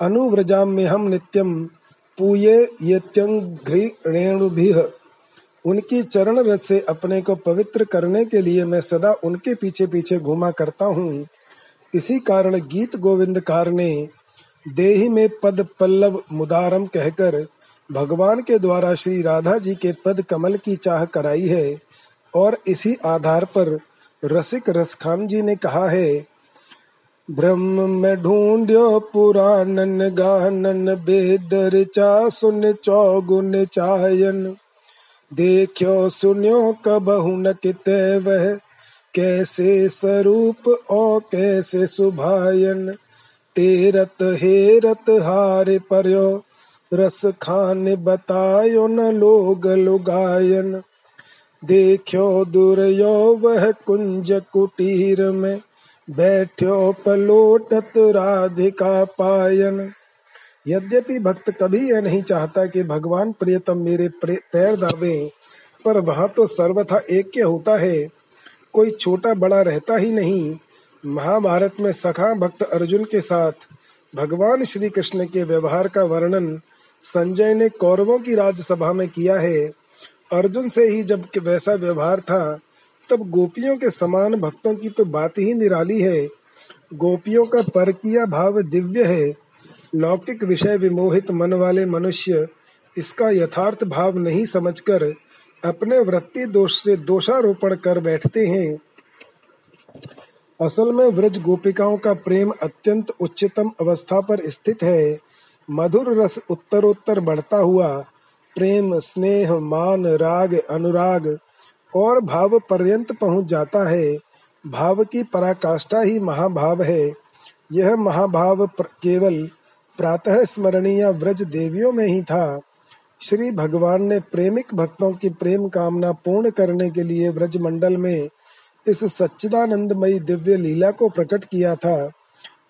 अनुव्रजाम में हम नित्यम पूये येत्यंघ्रेणुभिः उनकी चरण रथ से अपने को पवित्र करने के लिए मैं सदा उनके पीछे पीछे घूमा करता हूँ। इसी कारण गीत गोविंदकार ने, देही में पद पल्लव मुदारम कहकर भगवान के द्वारा श्री राधा जी के पद कमल की चाह कराई है और इसी आधार पर रसिक रसखान जी ने कहा है, ब्रह्म में ढूंढ्यो पुराणन गानन बेदर चा, सुन चौगुन चायन। देखो सुन्यो कबहु न किते वह, कैसे स्वरूप और कैसे सुभायन। टेरत हेरत हारे पर्यो रस खान बतायो न लोग लुगायन। देखो दुर्यो वह कुंज कुटीर में बैठो पलोटत राधिका पायन। यद्यपि भक्त कभी यह नहीं चाहता कि भगवान प्रियतम मेरे पैर दाबे, पर वहाँ तो सर्वथा एक के होता है। कोई छोटा बड़ा रहता ही नहीं। महाभारत में सखा भक्त अर्जुन के साथ भगवान श्री कृष्ण के व्यवहार का वर्णन संजय ने कौरवों की राजसभा में किया है। अर्जुन से ही जब वैसा व्यवहार था, तब गोपियों के समान भक्तों की तो बात ही निराली है। गोपियों का पर भाव दिव्य है। लौकिक विषय विमोहित मन वाले मनुष्य इसका यथार्थ भाव नहीं समझकर अपने वृत्ति दोष से दोषारोपण कर बैठते हैं। असल में व्रज गोपिकाओं का प्रेम अत्यंत उच्चतम अवस्था पर स्थित है। मधुर रस उत्तरोत्तर बढ़ता हुआ, प्रेम, स्नेह, मान, राग, अनुराग, और भाव पर्यंत पहुँच जाता है। भाव की पराकाष्ठा ही महाभाव है। यह महाभाव केवल प्रातः स्मरणीय व्रज देवियों में ही था। श्री भगवान ने प्रेमिक भक्तों की प्रेम कामना पूर्ण करने के लिए व्रज मंडल में इस सच्चिदानंदमयी दिव्य लीला को प्रकट किया था।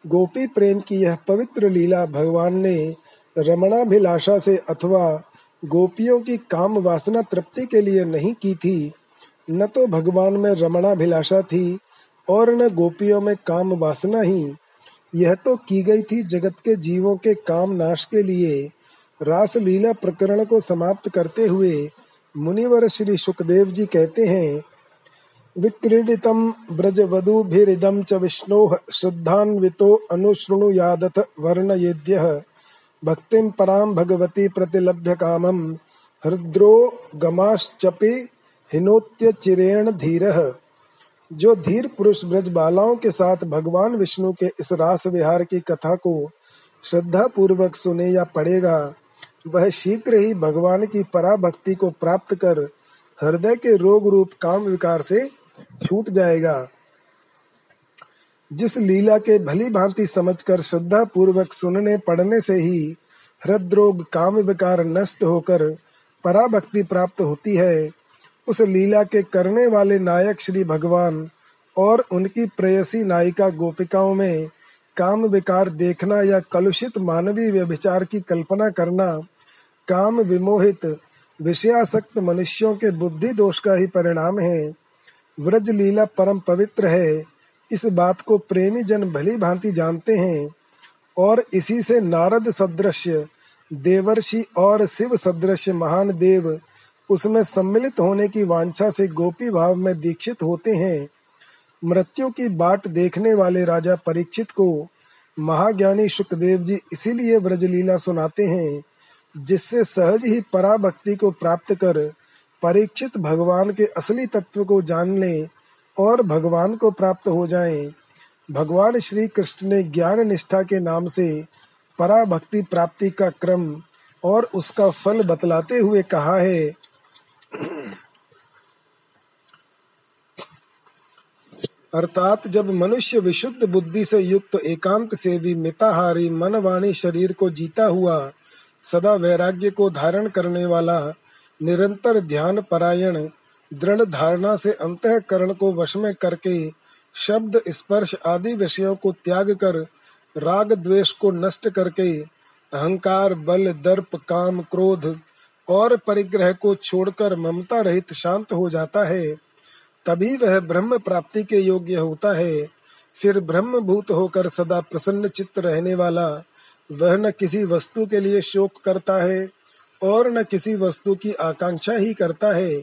गोपी प्रेम की यह पवित्र लीला भगवान ने रमणाभिलाषा से अथवा गोपियों की काम वासना तृप्ति के लिए नहीं की थी, न तो भगवान में रमणाभिलाषा थी और न गोपियों में काम वासना ही। यह तो की गई थी जगत के जीवों के काम नाश के लिए। रास लीला प्रकरण को समाप्त करते हुए मुनिवर श्री सुखदेव जी कहते हैं विक्रीडितम ब्रजवधूभिरिदम च विष्णो श्रद्धान्वितो अनुशृणुयादथ वर्णयेद्यः। भक्तिं पराम भगवती प्रतिलभ्य कामम हृद्रो गमाश्चपि हिनोत्य चिरेण धीरः। जो धीर पुरुष ब्रज बालाओं के साथ भगवान विष्णु के इस रास विहार की कथा को श्रद्धा पूर्वक सुने या पढ़ेगा, वह शीघ्र ही भगवान की पराभक्ति को प्राप्त कर हृदय के रोग रूप काम विकार से छूट जाएगा। जिस लीला के भली भांति समझकर श्रद्धा पूर्वक सुनने पढ़ने से ही हृदरोग, काम विकार नष्ट होकर पराभक्ति प्राप्त होती है, उस लीला के करने वाले नायक श्री भगवान और उनकी प्रेयसी नायिका गोपिकाओं में काम विकार देखना या कलुषित मानवीय व्यभिचार की कल्पना करना, काम विमोहित, विषयासक्त मनुष्यों के बुद्धि दोष का ही परिणाम है। व्रज लीला परम पवित्र है। इस बात को प्रेमी जन भली भांति जानते हैं और इसी से नारद सदृश, देवर्षि और शिव सदृश महान देव उसमें सम्मिलित होने की वांछा से गोपी भाव में दीक्षित होते हैं। मृत्यु की बाट देखने वाले राजा परीक्षित को महाज्ञानी सुखदेव जी इसीलिए ब्रजलीला सुनाते हैं, जिससे सहज ही पराभक्ति को प्राप्त कर परीक्षित भगवान के असली तत्व को जान ले और भगवान को प्राप्त हो जाएँ। भगवान श्री कृष्ण ने ज्ञान निष्ठा के नाम से पराभक्ति प्राप्ति का क्रम और उसका फल बतलाते हुए कहा है अर्थात जब मनुष्य विशुद्ध बुद्धि से युक्त एकांत से भी मिताहारी मन वाणी शरीर को जीता हुआ, सदा वैराग्य को धारण करने वाला निरंतर ध्यान परायण, दृढ़ धारणा से अंतकरण को वश में करके शब्द स्पर्श आदि विषयों को त्याग कर, राग द्वेष को नष्ट करके, अहंकार, बल, दर्प, काम, क्रोध और परिग्रह को छोड़कर ममता रहित शांत हो जाता है, तभी वह ब्रह्म प्राप्ति के योग्य होता है। फिर ब्रह्म भूत होकर सदा प्रसन्न चित्त रहने वाला, वह न किसी वस्तु के लिए शोक करता है और न किसी वस्तु की आकांक्षा ही करता है,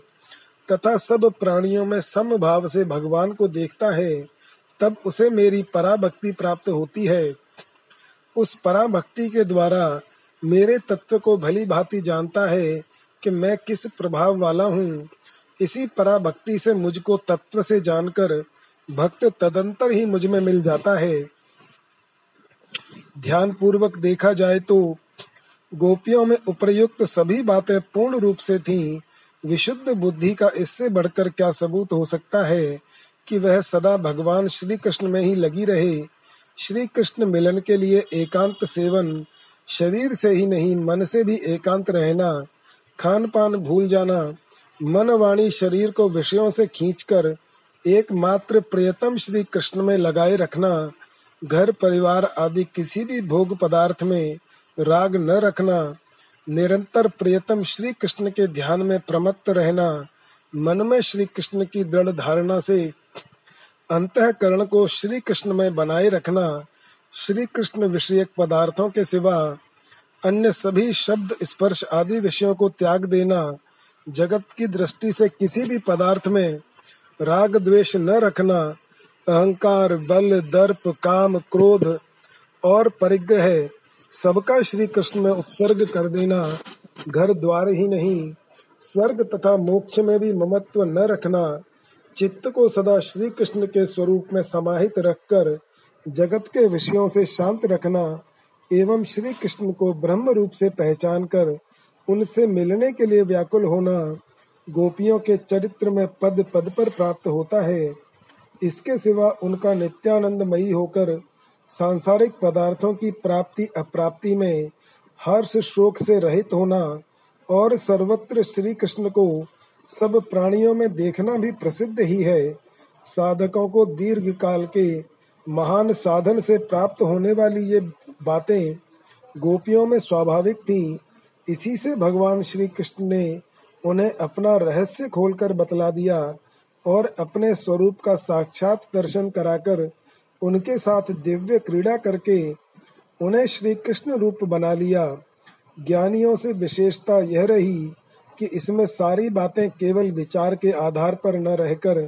तथा सब प्राणियों में सम भाव से भगवान को देखता है, तब उसे मेरी पराभक्ति प्राप्त होती है। उस पराभक्ति के द्वारा मेरे तत्व को भली भांति जानता है कि मैं किस प्रभाव वाला हूँ। इसी पराभक्ति से मुझको तत्व से जानकर भक्त तदंतर ही मुझमें मिल जाता है। ध्यान पूर्वक देखा जाए तो गोपियों में उपर्युक्त सभी बातें पूर्ण रूप से थीं, विशुद्ध बुद्धि का इससे बढ़कर क्या सबूत हो सकता है कि वह सदा भगवान श्री कृष्ण में ही लगी रहे? श्री कृष्ण मिलन के लिए एकांत सेवन, शरीर से ही नहीं, मन से भी एकांत रहना खान पान भूल जाना मन वाणी शरीर को विषयों से खींचकर एकमात्र प्रियतम श्री कृष्ण में लगाए रखना, घर, परिवार आदि किसी भी भोग पदार्थ में राग न रखना, निरंतर प्रियतम श्री कृष्ण के ध्यान में प्रमत्त रहना, मन में श्री कृष्ण की दृढ़ धारणा से अंतकरण को श्री कृष्ण में बनाए रखना श्री कृष्ण विषयक पदार्थों के सिवा अन्य सभी शब्द स्पर्श आदि विषयों को त्याग देना, जगत की दृष्टि से किसी भी पदार्थ में राग द्वेष न रखना, अहंकार, बल, दर्प, काम, क्रोध और परिग्रह सबका श्री कृष्ण में उत्सर्ग कर देना घर द्वार ही नहीं। स्वर्ग तथा मोक्ष में भी ममत्व न रखना। चित्त को सदा श्री कृष्ण के स्वरूप में समाहित रखकर जगत के विषयों से शांत रखना एवं श्री कृष्ण को ब्रह्म रूप से पहचान कर उनसे मिलने के लिए व्याकुल होना गोपियों के चरित्र में पद पद पर प्राप्त होता है। इसके सिवा उनका नित्यानंदमयी होकर सांसारिक पदार्थों की प्राप्ति अप्राप्ति में हर्ष शोक से रहित होना और सर्वत्र श्री कृष्ण को सब प्राणियों में देखना भी प्रसिद्ध ही है। साधकों को दीर्घ काल के महान साधन से प्राप्त होने वाली ये बातें गोपियों में स्वाभाविक थी। इसी से भगवान श्री कृष्ण ने उन्हें अपना रहस्य खोलकर बतला दिया और अपने स्वरूप का साक्षात दर्शन कराकर उनके साथ दिव्य क्रीड़ा करके उन्हें श्री कृष्ण रूप बना लिया। ज्ञानियों से विशेषता यह रही कि इसमें सारी बातें केवल विचार के आधार पर न रहकर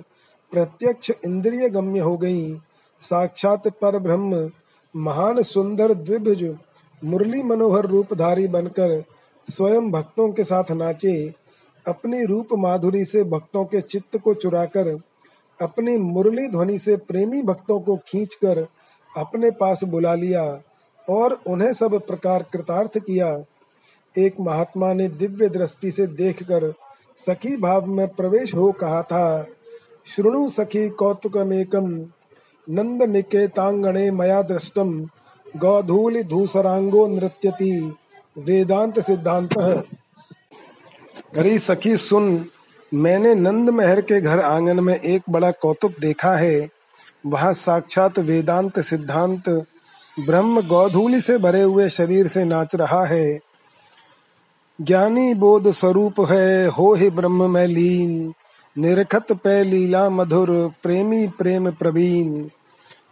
प्रत्यक्ष इंद्रिय गम्य हो गईं। साक्षात पर ब्रह्म महान सुंदर द्विभुज मुरली मनोहर रूपधारी बनकर स्वयं भक्तों के साथ नाचे, अपनी रूप माधुरी से भक्तों के चित्त को चुराकर अपनी मुरली ध्वनि से प्रेमी भक्तों को खींचकर अपने पास बुला लिया और उन्हें सब प्रकार कृतार्थ किया। एक महात्मा ने दिव्य दृष्टि से देखकर सखी भाव में प्रवेश हो कहा था, श्रृणु सखी कौतुकमेकम नंद निकेतांगणे मया दृष्टम गौधूलि धूसरांगो नृत्यति, वेदांत सिद्धांत। अरे सखी सुन मैंने नंद महर के घर आँगन में एक बड़ा कौतुक देखा है। वहाँ साक्षात वेदांत सिद्धांत, ब्रह्म गौधूलि से भरे हुए शरीर से नाच रहा है। ज्ञानी बोध स्वरूप है, हो ही ब्रह्म में लीन। निरखत पे लीला मधुर, प्रेमी प्रेम प्रवीण।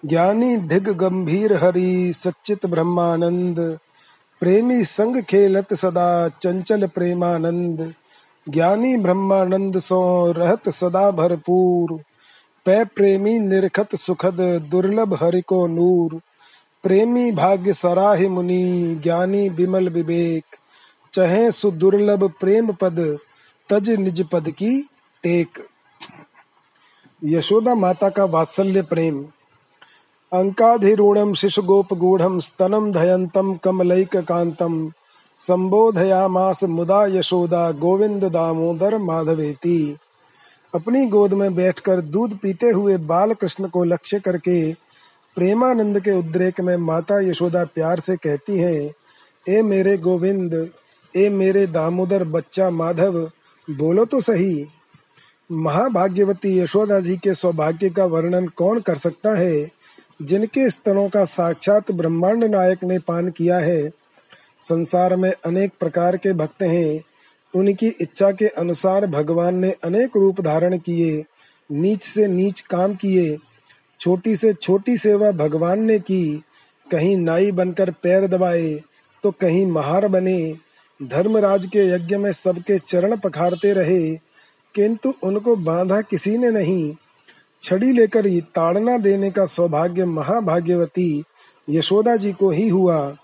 ज्ञानी भिग गंभीर हरि, सच्चित ब्रह्मानंद। प्रेमी संग खेलत सदा, चंचल प्रेमानंद। ज्ञानी ब्रह्मानंद सो रहत सदा भरपूर। पै प्रेमी निरखत सुखद दुर्लभ हरि को नूर। प्रेमी भाग्य सराहि मुनि, ज्ञानी विमल विवेक। चहे सुदुर्लभ प्रेम पद, तज निज पद की टेक। यशोदा माता का वात्सल्य प्रेम। अंकाधिरूढ़ शिशु गोप गूढ़ स्तनम धयंतम कमलैक कांतम संबोधयामास मुदा यशोदा गोविंद दामोदर माधवेती। अपनी गोद में बैठकर दूध पीते हुए बाल कृष्ण को लक्ष्य करके प्रेमानंद के उद्रेक में माता यशोदा प्यार से कहती हैं, ए मेरे गोविंद, ए मेरे दामोदर बच्चा माधव, बोलो तो सही। महाभाग्यवती यशोदा जी के सौभाग्य का वर्णन कौन कर सकता है, जिनके स्तनों का साक्षात ब्रह्मांड नायक ने पान किया है संसार में अनेक प्रकार के भक्त हैं। उनकी इच्छा के अनुसार भगवान ने अनेक रूप धारण किए, नीच से नीच काम किए, छोटी से छोटी सेवा भगवान ने की, कहीं नाई बनकर पैर दबाए तो कहीं महार बने, धर्मराज के यज्ञ में सबके चरण पखारते रहे, किंतु उनको बांधा किसी ने नहीं। छड़ी लेकर ताड़ना देने का सौभाग्य महाभाग्यवती यशोदा जी को ही हुआ।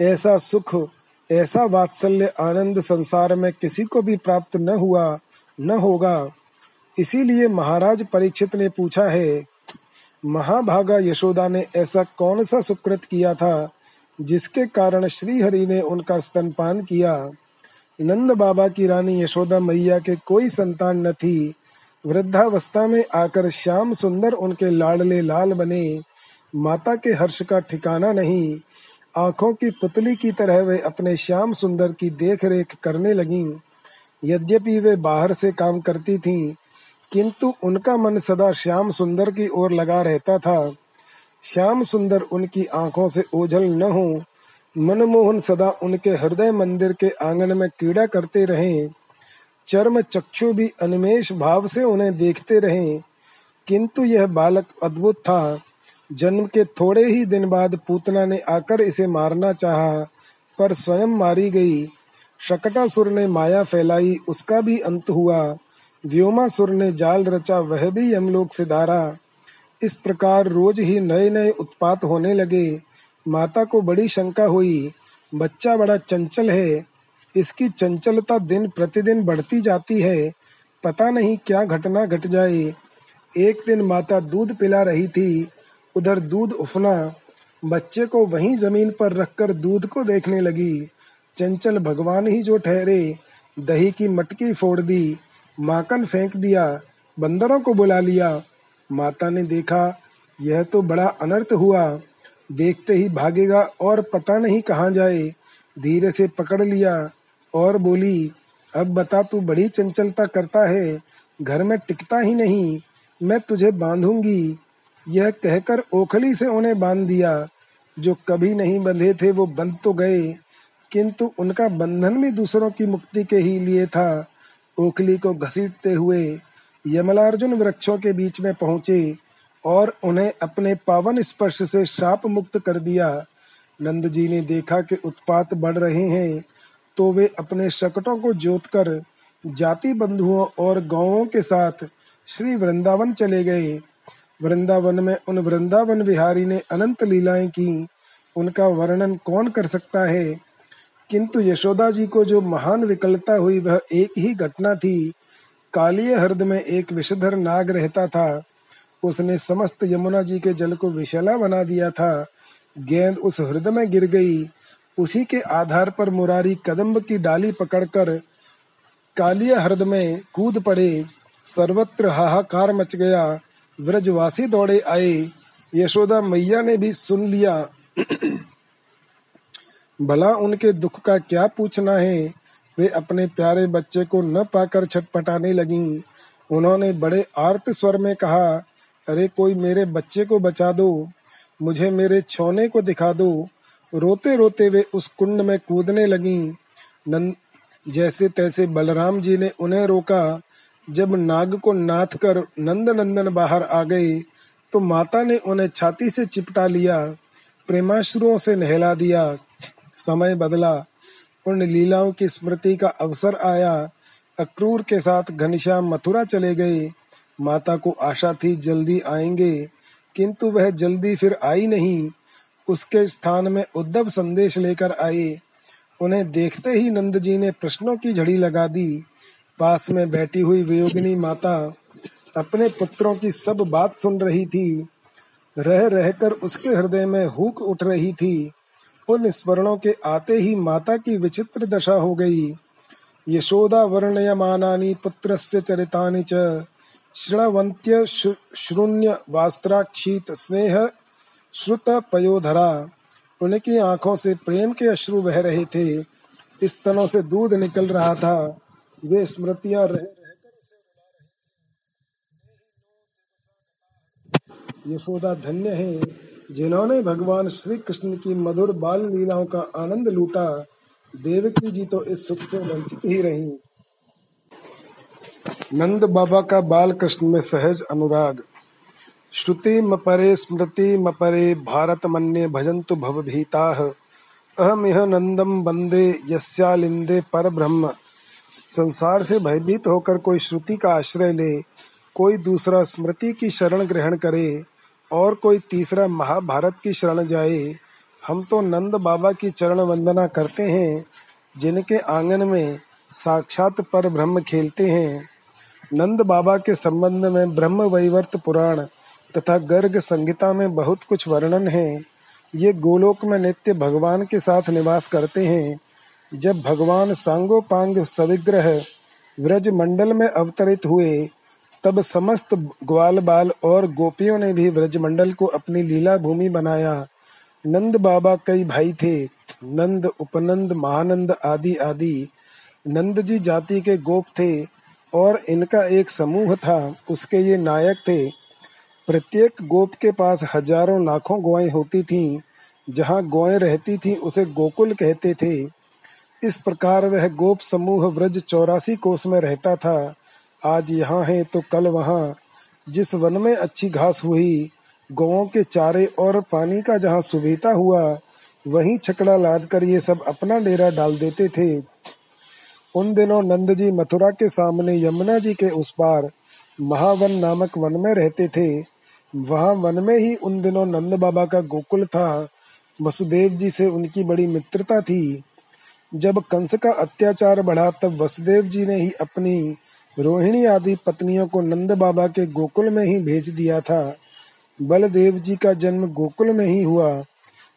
ऐसा सुख, ऐसा वात्सल्य, आनंद संसार में किसी को भी प्राप्त न हुआ, न होगा। इसीलिए महाराज परीक्षित ने पूछा है, महाभागा यशोदा ने ऐसा कौन सा सुकृत किया था, जिसके कारण श्री हरि ने उनका स्तनपान किया? नंद बाबा की रानी यशोदा मैया के कोई संतान न थी। वृद्धावस्था में आकर श्याम सुंदर उनके लाडले लाल बने। माता के हर्ष का ठिकाना नहीं आँखों की पुतली की तरह वे अपने श्याम सुंदर की देख रेख करने लगीं। यद्यपि वे बाहर से काम करती थीं, किंतु उनका मन सदा श्याम सुंदर की ओर लगा रहता था। श्याम सुंदर उनकी आँखों से ओझल न हो। मनमोहन सदा उनके हृदय मंदिर के आँगन में कीड़ा करते रहे। चर्म चक्षु भी अनिमेश भाव से उन्हें देखते रहे। किंतु यह बालक अद्भुत था। जन्म के थोड़े ही दिन बाद पूतना ने आकर इसे मारना चाहा, पर स्वयं मारी गई। शकटासुर ने माया फैलाई, उसका भी अंत हुआ। व्योमासुर ने जाल रचा, वह भी यमलोक से धारा इस प्रकार रोज ही नए नए उत्पात होने लगे। माता को बड़ी शंका हुई। बच्चा बड़ा चंचल है। इसकी चंचलता दिन प्रतिदिन बढ़ती जाती है। पता नहीं क्या घटना घट जाए। एक दिन माता दूध पिला रही थी। उधर दूध उफना, बच्चे को वहीं ज़मीन पर रखकर दूध को देखने लगी। चंचल भगवान ही जो ठहरे, दही की मटकी फोड़ दी, माकन फेंक दिया, बंदरों को बुला लिया। माता ने देखा, यह तो बड़ा अनर्थ हुआ। देखते ही भागेगा और पता नहीं कहाँ जाए। धीरे से पकड़ लिया और बोली, अब बता तू बड़ी चंचलता करता है, घर में टिकता ही नहीं, मैं तुझे बांधूँगी। यह कहकर ओखली से उन्हें बाँध दिया, जो कभी नहीं बंधे थे वो बंध तो गए, किंतु उनका बंधन भी दूसरों की मुक्ति के ही लिए था। ओखली को घसीटते हुए यमलार्जुन वृक्षों के बीच में पहुँचे और उन्हें अपने पावन स्पर्श से शाप मुक्त कर दिया। नंद जी ने देखा कि उत्पात बढ़ रहे हैं तो वे अपने शकटों को जोत कर जाति बंधुओं और गाँवों के साथ श्री वृंदावन चले गए। वृंदावन में उन वृंदावन विहारी ने अनंत लीलाएँ की। उनका वर्णन कौन कर सकता है? किंतु यशोदा जी को जो महान विकलता हुई, वह एक ही घटना थी। कालिय हृद में एक विषधर नाग रहता था। उसने समस्त यमुना जी के जल को विशला बना दिया था। गेंद उस हृदय में गिर गई। उसी के आधार पर मुरारी कदम्ब की डाली पकड़कर कालिय हृदय में कूद पड़े। सर्वत्र हाहाकार मच गया। व्रजवासी दौड़े आए। यशोदा मैया ने भी सुन लिया। भला उनके दुख का क्या पूछना है? वे अपने प्यारे बच्चे को न पाकर छटपटाने लगी। उन्होंने बड़े आर्त स्वर में कहा, अरे कोई मेरे बच्चे को बचा दो, मुझे मेरे छोने को दिखा दो। रोते रोते वे उस कुंड में कूदने लगी। नंद जैसे तैसे बलराम जी ने उन्हें रोका। जब नाग को नाथ कर नंद नंदन बाहर आ गए तो माता ने उन्हें छाती से चिपटा लिया, प्रेमाश्रुओं से नहला दिया। समय बदला, उन लीलाओं की स्मृति का अवसर आया। अक्रूर के साथ घनश्याम मथुरा चले गए। माता को आशा थी जल्दी आएँगे, किंतु वह जल्दी फिर आई नहीं। उसके स्थान में उद्धव संदेश लेकर आए। उन्हें देखते ही नंद जी ने प्रश्नों की झड़ी लगा दी। पास में बैठी हुई वियोगिनी माता अपने पुत्रों की सब बात सुन रही थी। रह रहकर उसके हृदय में हुक उठ रही थी। उन स्मरणों के आते ही माता की विचित्र दशा हो गई। यशोदा वर्णयमानानि पुत्रस्य चरितानि च शृणवन्त्य शृण्य वास्त्राक्षीत स्नेह श्रुत पयोधरा। उनकी आँखों से प्रेम के अश्रु बह रहे थे। स्तनों से दूध निकल रहा था। वे स्मृतियाँ रह यशोदा धन्य है, जिन्होंने भगवान श्री कृष्ण की मधुर बाल लीलाओं का आनंद लूटा। देवकी जी तो इस सुख से वंचित ही रही। नंद बाबा का बाल कृष्ण में सहज अनुराग। श्रुति मपरे स्मृति मपरे भारत मन्य भीता अहम यह नंदम बंदे यस्यालिंदे पर ब्रह्म संसार से भयभीत होकर कोई श्रुति का आश्रय ले, कोई दूसरा स्मृति की शरण ग्रहण करे और कोई तीसरा महाभारत की शरण जाए, हम तो नंद बाबा की चरण वंदना करते हैं, जिनके आँगन में साक्षात पर ब्रह्म खेलते हैं। नंद बाबा के संबंध में ब्रह्म वैवर्त पुराण तथा गर्ग संगीता में बहुत कुछ वर्णन है। ये गोलोक में नित्य भगवान के साथ निवास करते हैं। जब भगवान सांगोपांग सविग्रह व्रज मंडल में अवतरित हुए, तब समस्त ग्वाल बाल और गोपियों ने भी ब्रजमंडल को अपनी लीला भूमि बनाया। नंद बाबा कई भाई थे, नंद, उपनंद, महानंद आदि आदि। नंद जी जाति के गोप थे और इनका एक समूह था, उसके ये नायक थे। प्रत्येक गोप के पास हज़ारों लाखों गौएँ होती थीं, जहाँ गौएँ रहती थीं, उसे गोकुल कहते थे। इस प्रकार वह गोप समूह व्रज चौरासी कोस में रहता था। आज यहाँ है तो कल वहाँ। जिस वन में अच्छी घास हुई गौों के चारे और पानी का जहाँ सुबीता हुआ, वहीं छकड़ा लाद कर ये सब अपना डेरा डाल देते थे। उन दिनों नंद जी मथुरा के सामने यमुना जी के उस पार महावन नामक वन में रहते थे। वहाँ वन में ही उन दिनों नंद बाबा का गोकुल था। वसुदेव जी से उनकी बड़ी मित्रता थी। जब कंस का अत्याचार बढ़ा, तब वसुदेव जी ने ही अपनी रोहिणी आदि पत्नियों को नंद बाबा के गोकुल में ही भेज दिया था। बलदेव जी का जन्म गोकुल में ही हुआ।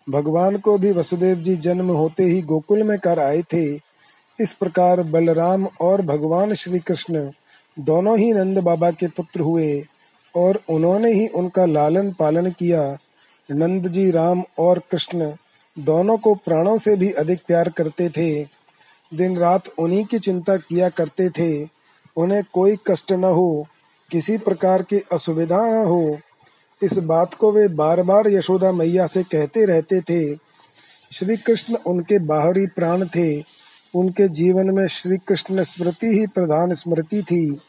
भगवान को भी वसुदेव जी जन्म होते ही गोकुल में कर आए थे। इस प्रकार बलराम और भगवान श्री कृष्ण दोनों ही नंद बाबा के पुत्र हुए और उन्होंने ही उनका लालन पालन किया। नंद जी, राम और कृष्ण दोनों को प्राणों से भी अधिक प्यार करते थे। दिन रात उन्हीं की चिंता किया करते थे। उन्हें कोई कष्ट न हो, किसी प्रकार की असुविधा न हो। इस बात को वे बार बार यशोदा मैया से कहते रहते थे। श्री कृष्ण उनके बाहरी प्राण थे। उनके जीवन में श्री कृष्ण स्मृति ही प्रधान स्मृति थी।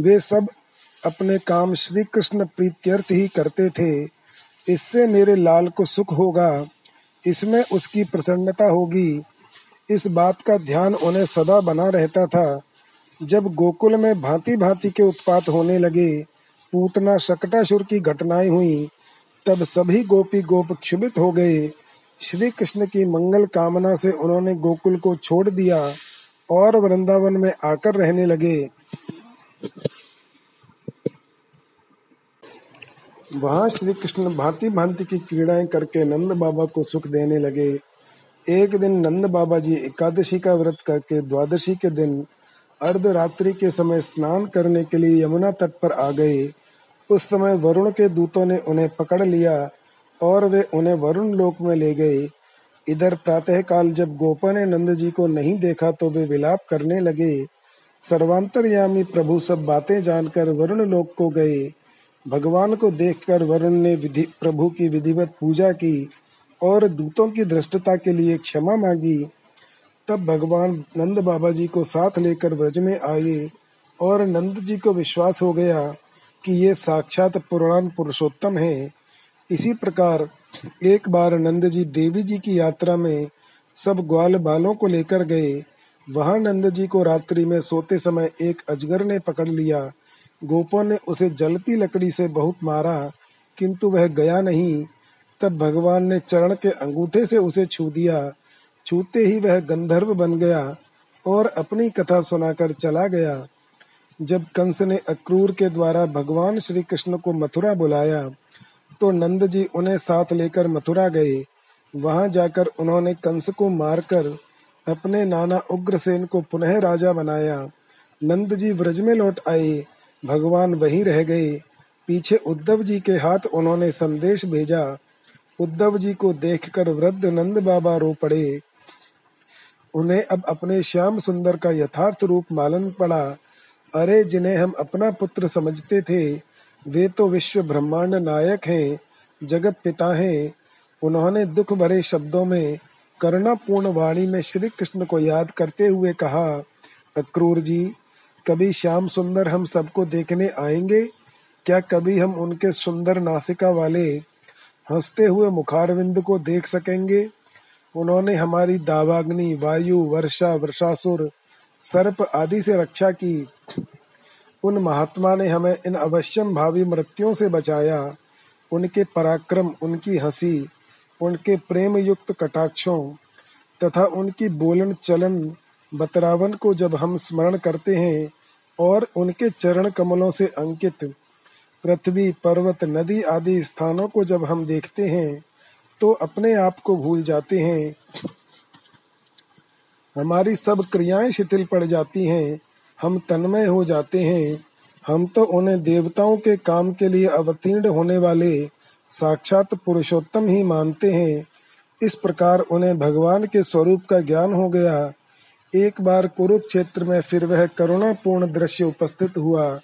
वे सब अपने काम श्री कृष्ण प्रीत्यर्थ ही करते थे। इससे मेरे लाल को सुख होगा। इसमें उसकी प्रसन्नता होगी। इस बात का ध्यान उन्हें सदा बना रहता था। जब गोकुल में भांति भांति के उत्पात होने लगे, पूतना शकटासुर की घटनाएँ हुई, तब सभी गोपी गोप क्षुभित हो गए। श्री कृष्ण की मंगल कामना से उन्होंने गोकुल को छोड़ दिया और वृंदावन में आकर रहने लगे। वहाँ श्री कृष्ण भांति भांति की क्रीड़ाएँ करके नंद बाबा को सुख देने लगे। एक दिन नंद बाबा जी एकादशी का व्रत करके द्वादशी के दिन अर्धरात्रि के समय स्नान करने के लिए यमुना तट पर आ गए। उस समय वरुण के दूतों ने उन्हें पकड़ लिया और वे उन्हें वरुण लोक में ले गए। इधर प्रातः काल जब गोपा ने नंद जी को नहीं देखा तो वे विलाप करने लगे। सर्वांतरयामी प्रभु सब बातें जानकर वरुण लोक को गए। भगवान को देखकर वरुण ने विधि, प्रभु की विधिवत पूजा की और दूतों की दृष्टता के लिए क्षमा मांगी। तब भगवान नंद बाबा जी को साथ लेकर ब्रज में आए और नंद जी को विश्वास हो गया कि ये साक्षात पुराण पुरुषोत्तम है। इसी प्रकार एक बार नंद जी देवी जी की यात्रा में सब ग्वाल बालों को लेकर गए। वहाँ नंद जी को रात्रि में सोते समय एक अजगर ने पकड़ लिया गोपों ने उसे जलती लकड़ी से बहुत मारा, किंतु वह गया नहीं। तब भगवान ने चरण के अंगूठे से उसे छू दिया। छूते ही वह गंधर्व बन गया और अपनी कथा सुनाकर चला गया। जब कंस ने अक्रूर के द्वारा भगवान श्री कृष्ण को मथुरा बुलाया तो नंद जी उन्हें साथ लेकर मथुरा गए। वहाँ जाकर उन्होंने कंस को मारकर अपने नाना उग्रसेन को पुनः राजा बनाया। नंद जी व्रज में लौट आए। भगवान वहीं रह गए। पीछे उद्धव जी के हाथ उन्होंने संदेश भेजा। उद्धव जी को देखकर वृद्ध नंद बाबा रो पड़े। उन्हें अब अपने श्याम सुंदर का यथार्थ रूप मालूम पड़ा। अरे, जिन्हें हम अपना पुत्र समझते थे, वे तो विश्व ब्रह्मांड नायक हैं, जगत पिता हैं। उन्होंने दुख भरे शब्दों में, करुणापूर्ण वाणी में श्री कृष्ण को याद करते हुए कहा, अक्रूर जी कभी श्याम सुंदर हम सबको देखने आएँगे? क्या कभी हम उनके सुंदर नासिका वाले हँसते हुए मुखारविंद को देख सकेंगे? उन्होंने हमारी दावाग्नि, वायु, वर्षा, वर्षासुर, सर्प आदि से रक्षा की। उन महात्मा ने हमें इन अवश्यम भावी मृत्युओं से बचाया। उनके पराक्रम, उनकी हँसी, उनके प्रेम युक्त कटाक्षों तथा उनकी बोलन चलन बतरावन को जब हम स्मरण करते हैं और उनके चरण कमलों से अंकित, पृथ्वी, पर्वत, नदी आदि स्थानों को जब हम देखते हैं तो अपने आप को भूल जाते हैं। हमारी सब क्रियाएँ शिथिल पड़ जाती हैं, हम तन्मय हो जाते हैं। हम तो उन्हें देवताओं के काम के लिए अवतीर्ण होने वाले साक्षात पुरुषोत्तम ही मानते हैं। इस प्रकार उन्हें भगवान के स्वरूप का ज्ञान हो गया। एक बार कुरुक्षेत्र में फिर वह करुणापूर्ण दृश्य उपस्थित हुआ,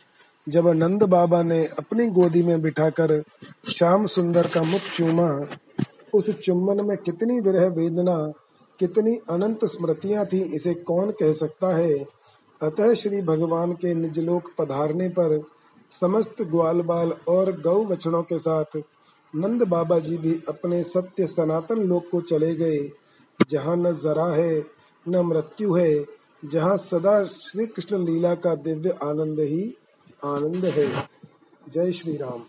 जब नंद बाबा ने अपनी गोदी में बिठाकर श्याम सुंदर का मुख चूमा। उस चुम्बन में कितनी विरह वेदना, कितनी अनंत स्मृतियाँ थी इसे कौन कह सकता है? अतः श्री भगवान के निजलोक पधारने पर समस्त ग्वाल बाल और गौ बछड़ों के साथ नंद बाबा जी भी अपने सत्य सनातन लोक को चले गए, जहाँ न जरा है न मृत्यु है, जहाँ सदा श्री कृष्ण लीला का दिव्य आनंद ही आनंद है। जय श्री राम